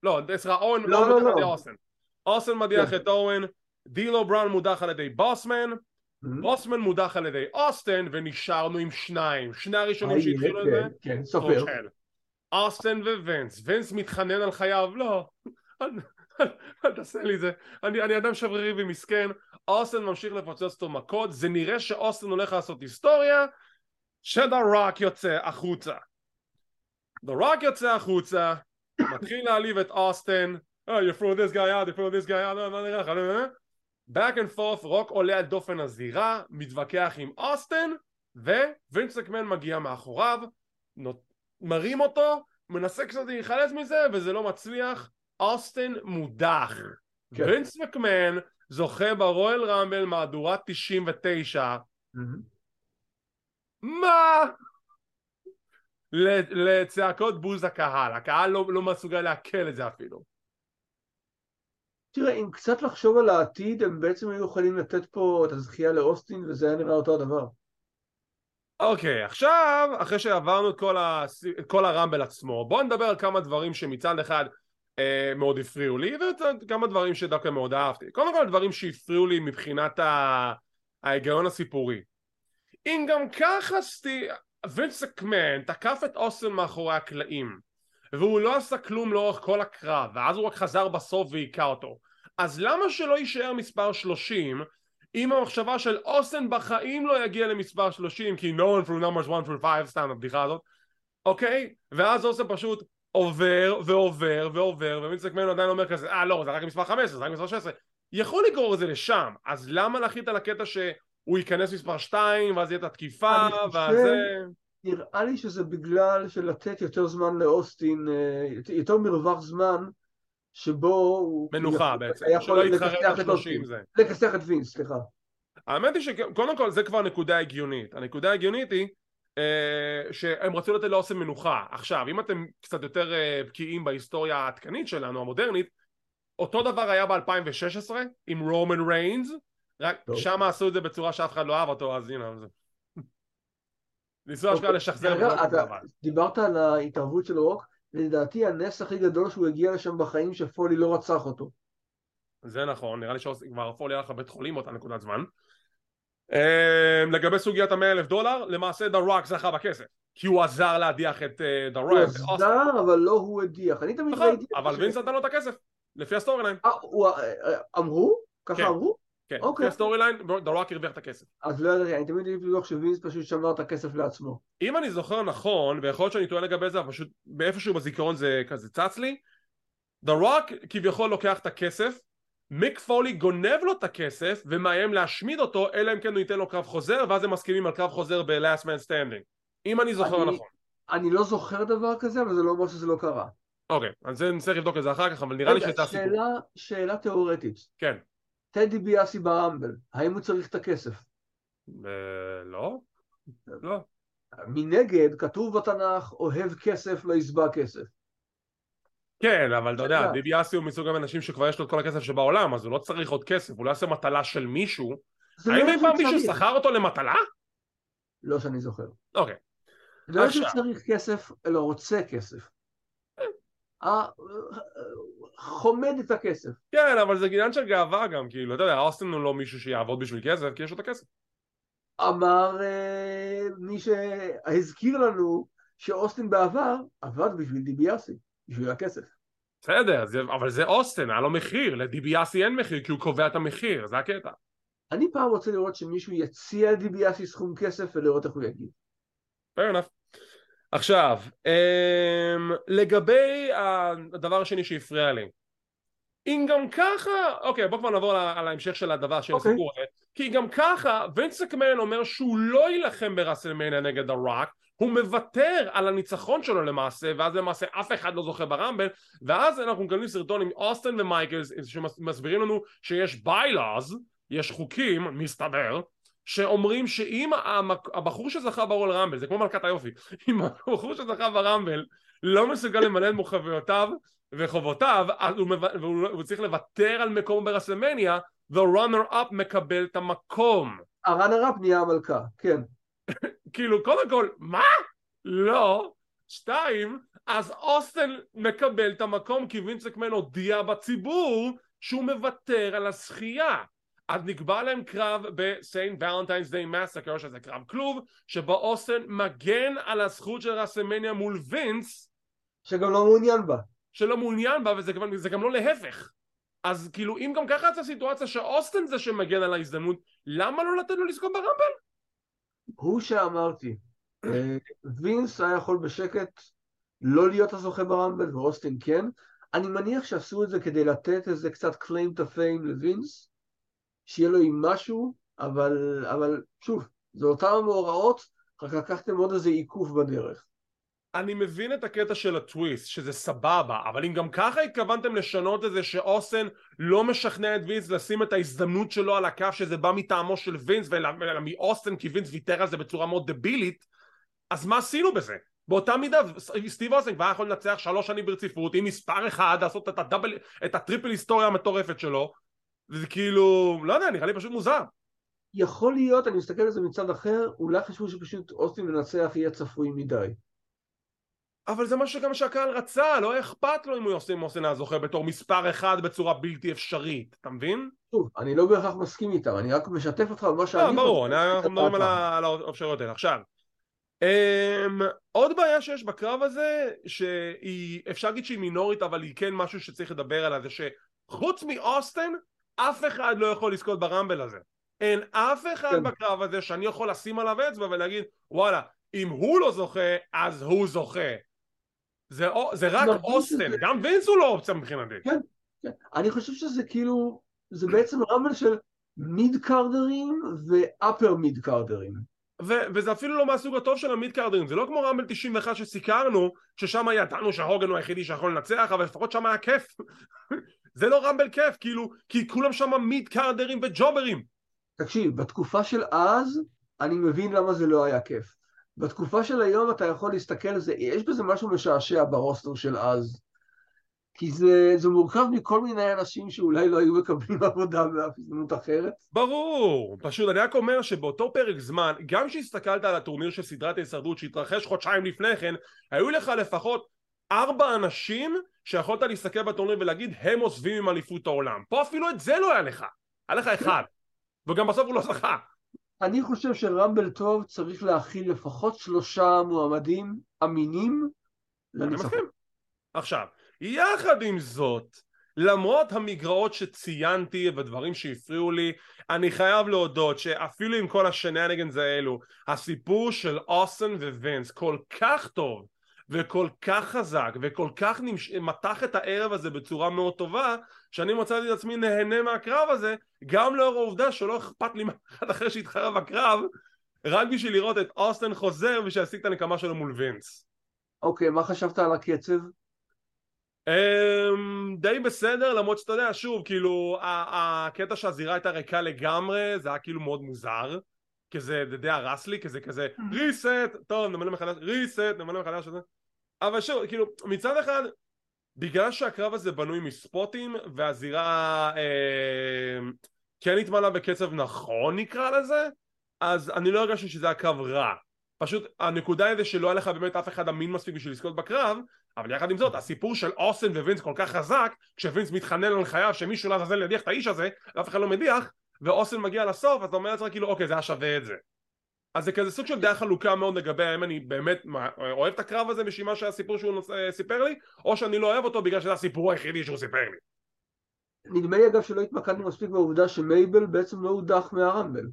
לא, סליחה, אוון
לא, לא,
מודח על
לא.
ידי אוסטן. אוסטן מדיח
כן.
את אוון, דילו בראון מודח על ידי בוסמן, בוסמן מודח על ידי אוסטן, ונשארנו עם שניים. שני הראשונים שהתחילו את זה,
כן, כן, סופר.
סופר. אוסטן ווינס, וינס מתחנן על חייו, לא, אל תעשה לי זה, אני, אני אדם שברירי ומסכן, אוסטן ממשיך לפוצץ אותו מכות, זה נראה שאוסטן הולך לעשות היסטוריה, שדה רוק יוצא החוצה. דה רוק יוצא החוצה, מתחיל להעליב את אוסטן, oh, you throw this guy out, you throw this guy out, מה נראה לך, לא, לא, לא. back and forth, רוק עולה על דופן הזירה, מתווכח עם אוסטן, ווינס מקמן מגיע מאחוריו, נות- מרים אותו, מנסה קצת להיחלץ מזה, וזה לא מצליח, אוסטן מודח.
כן.
וינס מקמן זוכה ברואל רמבל מהדורת 99,
מהמם.
מה? לצעקות בוז הקהל, הקהל לא, לא מסוגל לעכל את זה אפילו.
תראה, אם קצת לחשוב על העתיד, הם בעצם היו יכולים לתת פה את הזכייה לאוסטין, וזה היה נראה אותו הדבר.
אוקיי, עכשיו, אחרי שעברנו את כל, ה... את כל הרמבל עצמו, בואו נדבר על כמה דברים שמצד אחד מאוד הפריעו לי, וכמה דברים שדווקא מאוד אהבתי. קודם כל, דברים שהפריעו לי מבחינת. ההיגיון הסיפורי. אם גם ככה סטי... וינס אקמן תקף את אוסטן מאחורי הקלעים, והוא לא עשה כלום לאורך כל הקרב, ואז הוא רק חזר בסוף והיכה אותו. אז למה שלא יישאר מספר 30 אם המחשבה של אוסטן בחיים לא יגיע למספר 30 כי no one through numbers 1 through 5 סתם הבדיחה הזאת אוקיי? ואז אוסטן פשוט עובר ועובר ועובר ווינס מקמן עדיין אומר כזה אה לא זה רק מספר 15 זה רק מספר 16 יכול לגרור את זה לשם אז למה להחליט על הקטע שהוא ייכנס מספר 2 ואז יהיה את התקיפה ואז זה
נראה לי שזה בגלל שלתת יותר זמן לאוסטין, אה, יותר מרווח זמן, שבו הוא...
מנוחה
יכול-
בעצם שלא
יכול
יתחרר
לכסח
על
את
30
אוסטין.
זה
לכסח את וינס, סליחה.
האמת היא שקודם כל זה כבר נקודה הגיונית הנקודה ההגיונית היא שהם רצו לתת לאוסם מנוחה עכשיו אם אתם קצת יותר אה, בקיאים בהיסטוריה העדכנית שלנו המודרנית אותו דבר היה ב-2016 עם רומן ריינס רק. שם עשו את זה בצורה שאף אחד לא אהב אותו אז הנה זה ניסו אשכרה
אוקיי.
לשחזר את זה.
דיברת על ההתערבות של רוק, לדעתי הנס הכי גדול שהוא הגיע לשם בחיים שפולי לא רצח אותו.
זה נכון, נראה לי שכבר פולי הלך לבית חולים באותה נקודת זמן. אה, לגבי סוגיית המאה אלף דולר, למעשה דה רוק זכה בכסף, כי הוא עזר להדיח את דה
הוא
רוק.
עזר, אבל לא הוא הדיח. אני תמיד
נכון,
ראיתי...
אבל וינס נתן לו את הכסף, לפי ה storyline.
אה, הוא- אה, אה, אמרו?
כן.
ככה אמרו?
כן,
אוקיי.
לפי ה storyline, דה רוק הרוויח את הכסף.
אז לא ידעתי, אני תמיד הייתי בטוח שווינס פשוט שמר את הכסף לעצמו.
אם אני זוכר נכון, ויכול להיות שאני טועה לגבי זה, אבל פשוט באיפשהו בזיכרון זה כזה צץ לי, דה רוק כביכול לוקח את הכסף, מיק פולי גונב לו את הכסף ומאיים להשמיד אותו, אלא אם כן הוא ייתן לו קרב חוזר, ואז הם מסכימים על קרב חוזר ב-last man standing. אם אני זוכר
אני-
נכון.
אני לא זוכר דבר כזה, אבל זה לא אומר שזה לא קרה.
אוקיי, אז זה נצטרך לבדוק את זה אחר כך, אבל נראה לי שזה הסיפור.
שאלה, שאלה תיאורטית.
כן.
טדי ביאסי ברמבל, האם הוא צריך את הכסף?
אה, לא? לא.
מנגד, כתוב בתנ"ך, אוהב כסף לא ישבע כסף.
כן, אבל אתה יודע,
שאלה.
דיביאסי הוא מסוג האנשים שכבר יש לו את כל הכסף שבעולם, אז הוא לא צריך עוד כסף, הוא לא יעשה מטלה של מישהו.
זה
האם
לא
אי פעם מישהו. שכר אותו למטלה?
לא שאני זוכר.
אוקיי.
לא
עכשיו.
שצריך כסף, אלא רוצה כסף. חומד את הכסף.
כן, אבל זה עניין של גאווה גם, כאילו, אתה יודע, אוסטין הוא לא מישהו שיעבוד בשביל כסף, כי יש לו את הכסף.
אמר אה, מי שהזכיר לנו שאוסטין בעבר עבד בשביל דיביאסי, בשביל הכסף.
בסדר, זה, אבל זה אוסטין, היה לו מחיר, לדיביאסי אין מחיר, כי הוא קובע את המחיר, זה הקטע.
אני פעם רוצה לראות שמישהו יציע לדיביאסי סכום כסף ולראות איך הוא יגיד.
fair enough. עכשיו, אמ, לגבי הדבר השני שהפריע לי, אם גם ככה, אוקיי בוא כבר נעבור על ההמשך של הדבר של אוקיי. הסיפור הזה כי גם ככה וינס מקמן אומר שהוא לא יילחם ברסלמניה נגד הרוק הוא מוותר על הניצחון שלו למעשה ואז למעשה אף אחד לא זוכה ברמבל ואז אנחנו מקבלים סרטון עם אוסטן ומייקלס שמסבירים לנו שיש bylaws יש חוקים מסתבר שאומרים שאם הבחור שזכה ברול רמבל זה כמו מלכת היופי אם הבחור שזכה ברמבל לא מסוגל למלא את מוחביותיו וחובותיו והוא, הוא צריך לוותר על מקום ברסלמניה ו-runner up מקבל את המקום.
ה-runner up נהיה המלכה, כן
כאילו קודם כל מה? לא שתיים אז אוסטן מקבל את המקום כי וינסקמן הודיע בציבור שהוא מוותר על הזכייה אז נקבע להם קרב ב St. Valentine's Day Massacre שזה קרב כלוב שבו אוסטן מגן על הזכות של רסלמניה מול וינס
שגם לא מעוניין בה
שלא מעוניין בה וזה גם, גם לא להפך אז כאילו אם גם ככה יצאה סיטואציה שאוסטן זה שמגן על ההזדמנות למה לא לתת לו לזכות ברמבל?
הוא שאמרתי אה, וינס היה יכול בשקט לא להיות הזוכה ברמבל ואוסטן כן. אני מניח שעשו את זה כדי לתת איזה קצת claim to fame לווינס שיהיה לו עם משהו אבל, אבל שוב זה אותם המאורעות רק לקחתם עוד איזה עיכוב בדרך
אני מבין את הקטע של הטוויסט, שזה סבבה, אבל אם גם ככה התכוונתם לשנות את זה שאוסן לא משכנע את וינס לשים את ההזדמנות שלו על הקו שזה בא מטעמו של וינס אלא מאוסטן כי וינס ויתר על זה בצורה מאוד דבילית, אז מה עשינו בזה? באותה מידה סטיב אוסן כבר יכול לנצח שלוש שנים ברציפות עם מספר אחד לעשות את הדאבל, את הטריפל היסטוריה המטורפת שלו וזה כאילו, לא יודע, נראה לי פשוט מוזר
יכול להיות, אני מסתכל על זה מצד אחר, אולי חשבו שפשוט אוסטין לנצח יהיה צפוי מדי
אבל זה מה שגם שהקהל רצה, לא אכפת לו אם הוא יוסי מוסן היה זוכה בתור מספר אחד בצורה בלתי אפשרית, אתה מבין?
טוב, אני לא בהכרח מסכים איתם, אני רק משתף אותך במה שאני...
לא, ברור, אנחנו מדברים על האפשרויות האלה. עכשיו, um, עוד בעיה שיש בקרב הזה, שהיא, אפשר להגיד שהיא מינורית, אבל היא כן משהו שצריך לדבר עליה, זה שחוץ מאוסטן, אף אחד לא יכול לזכות ברמבל הזה. אין אף אחד כן. בקרב הזה שאני יכול לשים עליו אצבע ולהגיד, וואלה, אם הוא לא זוכה, אז הוא זוכה. זה, זה רק אוסטן, שזה... גם וינס הוא לא אופציה מבחינתי.
כן, כן. אני חושב שזה כאילו, זה בעצם רמבל של מיד קארדרים ואפר מיד קארדרים.
ו- וזה אפילו לא מהסוג הטוב של המיד קארדרים, זה לא כמו רמבל 91 שסיקרנו, ששם ידענו שההוגן הוא היחידי שיכול לנצח, אבל לפחות שם היה כיף. זה לא רמבל כיף, כאילו, כי כולם שם מיד קארדרים וג'וברים.
תקשיב, בתקופה של אז, אני מבין למה זה לא היה כיף. בתקופה של היום אתה יכול להסתכל על זה, יש בזה משהו משעשע ברוסטר של אז. כי זה, זה מורכב מכל מיני אנשים שאולי לא היו מקבלים עבודה באף הזדמנות אחרת.
ברור, פשוט אני רק אומר שבאותו פרק זמן, גם כשהסתכלת על הטורניר של סדרת ההישרדות שהתרחש חודשיים לפני כן, היו לך לפחות ארבע אנשים שיכולת להסתכל בטורניר ולהגיד הם עוזבים עם אליפות העולם. פה אפילו את זה לא היה לך, היה לך אחד, וגם בסוף הוא לא זכה.
אני חושב שרמבל טוב צריך להכיל לפחות שלושה מועמדים אמינים לניצחון.
עכשיו, יחד עם זאת, למרות המגרעות שציינתי ודברים שהפריעו לי, אני חייב להודות שאפילו עם כל השננגנס האלו, הסיפור של אוסן ווינס כל כך טוב וכל כך חזק וכל כך נמש... מתח את הערב הזה בצורה מאוד טובה שאני מצאתי את עצמי נהנה מהקרב הזה גם לאור העובדה שלא אכפת לי מאחד אחר שהתחרה בקרב רק בשביל לראות את אוסטן חוזר ושישיג את הנקמה שלו מול וינס.
אוקיי, okay, מה חשבת על הקצב?
Um, די בסדר למרות שאתה יודע שוב כאילו הקטע שהזירה הייתה ריקה לגמרי זה היה כאילו מאוד מוזר כזה די הרס לי כזה כזה ריסט טוב נמלא מחדש ריסט נמלא מחדש אבל שוב כאילו מצד אחד בגלל שהקרב הזה בנוי מספוטים והזירה אה, כן התמלאה בקצב נכון נקרא לזה אז אני לא הרגשתי שזה היה קרב רע. פשוט הנקודה היא שלא היה לך באמת אף אחד אמין מספיק בשביל לזכות בקרב אבל יחד עם זאת הסיפור של אוסן ווינס כל כך חזק כשווינס מתחנן על חייו שמישהו לעזאזל ידיח את האיש הזה ואף אחד לא מדיח ואוסן מגיע לסוף אז אתה אומר לעצמך כאילו אוקיי זה היה שווה את זה אז זה כזה סוג של דעה חלוקה מאוד לגבי האם אני באמת אוהב את הקרב הזה בשביל מה שהסיפור שהוא נוס... אה, סיפר לי או שאני לא אוהב אותו בגלל שזה הסיפור היחידי שהוא סיפר לי.
נדמה לי אגב שלא התמקדנו מספיק בעובדה שמייבל בעצם לא הודח מהרמבל.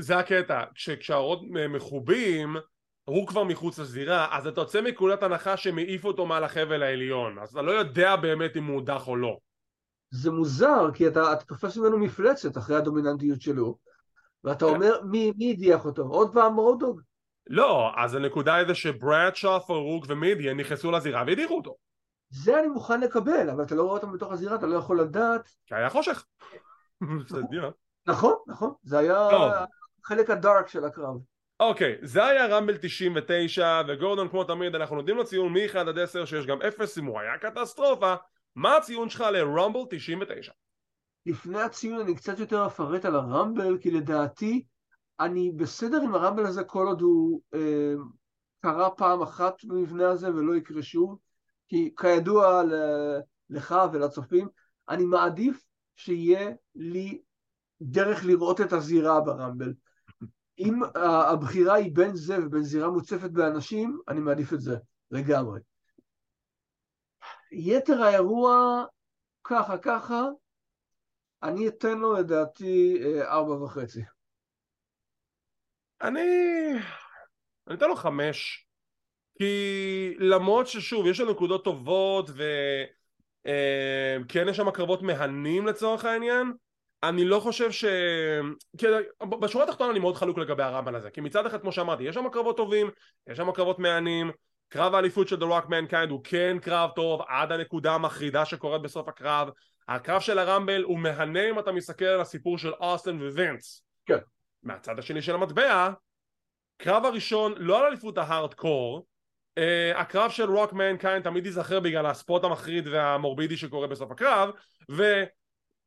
זה הקטע, כשהאורות מחובים הוא כבר מחוץ לזירה אז אתה יוצא מנקודת הנחה העיפו אותו מעל החבל העליון. אז אתה לא יודע באמת אם הוא הודח או לא.
זה מוזר, כי אתה, אתה תופס ממנו מפלצת אחרי הדומיננטיות שלו, ואתה אומר, מי, מי הדיח אותו? עוד פעם רודוג?
לא, אז הנקודה היא זה שברדשו, פרוק ומידיאן נכנסו לזירה והדיחו אותו.
זה אני מוכן לקבל, אבל אתה לא רואה אותם בתוך הזירה, אתה לא יכול לדעת.
כי היה חושך.
נכון, נכון, זה היה חלק הדארק של הקרב.
אוקיי, זה היה רמבל 99, וגורדון כמו תמיד אנחנו נותנים לו ציון מ-1 עד 10 שיש גם 0 אם הוא היה קטסטרופה, מה הציון שלך לרמבל 99?
לפני הציון אני קצת יותר אפרט על הרמבל, כי לדעתי אני בסדר עם הרמבל הזה כל עוד הוא אה, קרה פעם אחת במבנה הזה ולא יקרה שוב, כי כידוע לך ולצופים, אני מעדיף שיהיה לי דרך לראות את הזירה ברמבל. אם הבחירה היא בין זה ובין זירה מוצפת באנשים, אני מעדיף את זה לגמרי. יתר האירוע, ככה ככה, אני אתן לו לדעתי אה, ארבע וחצי.
אני... אני אתן לו חמש. כי למרות ששוב, יש לנו נקודות טובות וכן אה, יש שם קרבות מהנים לצורך העניין, אני לא חושב ש... כי בשורה התחתונה אני מאוד חלוק לגבי הרמב"ן הזה כי מצד אחד כמו שאמרתי יש שם קרבות טובים יש שם קרבות מהנים קרב האליפות של The Rock Mankind הוא כן קרב טוב עד הנקודה המחרידה שקורית בסוף הקרב הקרב של הרמבל הוא מהנה אם אתה מסתכל על הסיפור של אוסטן ווינס
כן.
מהצד השני של המטבע קרב הראשון לא על אליפות ההארדקור uh, הקרב של רוק מנקיינד תמיד ייזכר בגלל ה spot המחריד והמורבידי שקורה בסוף הקרב ו...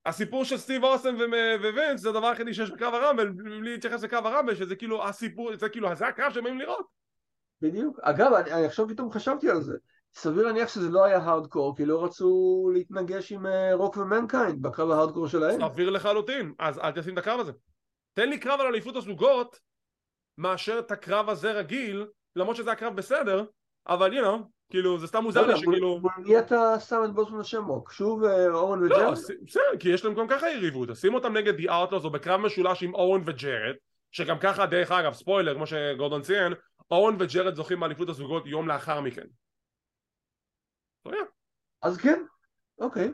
הסיפור של סטיב אוסטן ווינס זה הדבר היחידי שיש בקרב הרמבל בלי להתייחס לקרב הרמבל שזה כאילו הסיפור זה כאילו זה הקרב שהם באים לראות.
בדיוק. אגב אני, אני עכשיו פתאום חשבתי על זה סביר להניח שזה לא היה הארדקור כי לא רצו להתנגש עם אה, רוק ומנקיינד בקרב ההארדקור שלהם
סביר לחלוטין אז אל תשים את הקרב הזה תן לי קרב על אליפות הזוגות מאשר את הקרב הזה רגיל למרות שזה הקרב בסדר אבל you know כאילו זה סתם מוזר לי שכאילו...
מי אתה שם את בוסמן השמוק? שוב אה, אורן וג'רד? לא,
בסדר, כי יש להם גם ככה יריבות, שים אותם נגד די ארטלוס או בקרב משולש עם אורן וג'רד, שגם ככה דרך אגב, ספוילר כמו שגורדון ציין, אורן וג'רד זוכים באליפות הזוגות יום לאחר מכן.
אז כן, אוקיי.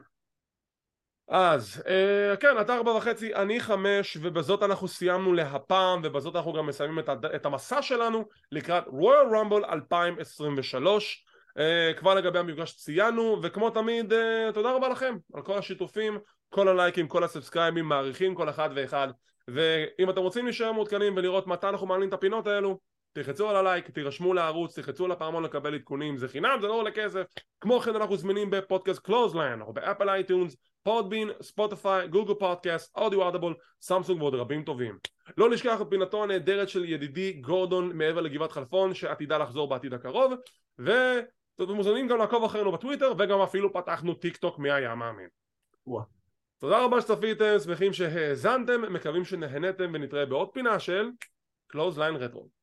אז אה, כן אתה ארבע וחצי אני חמש ובזאת אנחנו סיימנו להפעם ובזאת אנחנו גם מסיימים את, את המסע שלנו לקראת רויאל רומבל 2023 אה, כבר לגבי המפגש ציינו וכמו תמיד אה, תודה רבה לכם על כל השיתופים כל הלייקים כל הסאבסקרייבים מעריכים כל אחד ואחד. ואם אתם רוצים להישאר מעודכנים ולראות מתי אנחנו מעלים את הפינות האלו תלחצו על הלייק, תירשמו לערוץ, תלחצו על הפעמון לקבל עדכונים, זה חינם, זה לא עולה כסף. כמו כן אנחנו זמינים בפודקאסט קלוזליין, או ב Apple iTunes, Podbean, ספוטיפיי, גוגל פודקאסט, אודיו ארדבול, סמסונג ועוד רבים טובים. לא נשכח את פינתו הנהדרת של ידידי גורדון מעבר לגבעת חלפון, שעתידה לחזור בעתיד הקרוב, ואתם מוזמנים גם לעקוב אחרינו בטוויטר, וגם אפילו פתחנו טיק טוק מי היה מאמין. תודה רבה שצפיתם, שמחים שהאזנתם, מקווים שנהנתם ונתראה בעוד פינה של קלוזליין רטרו.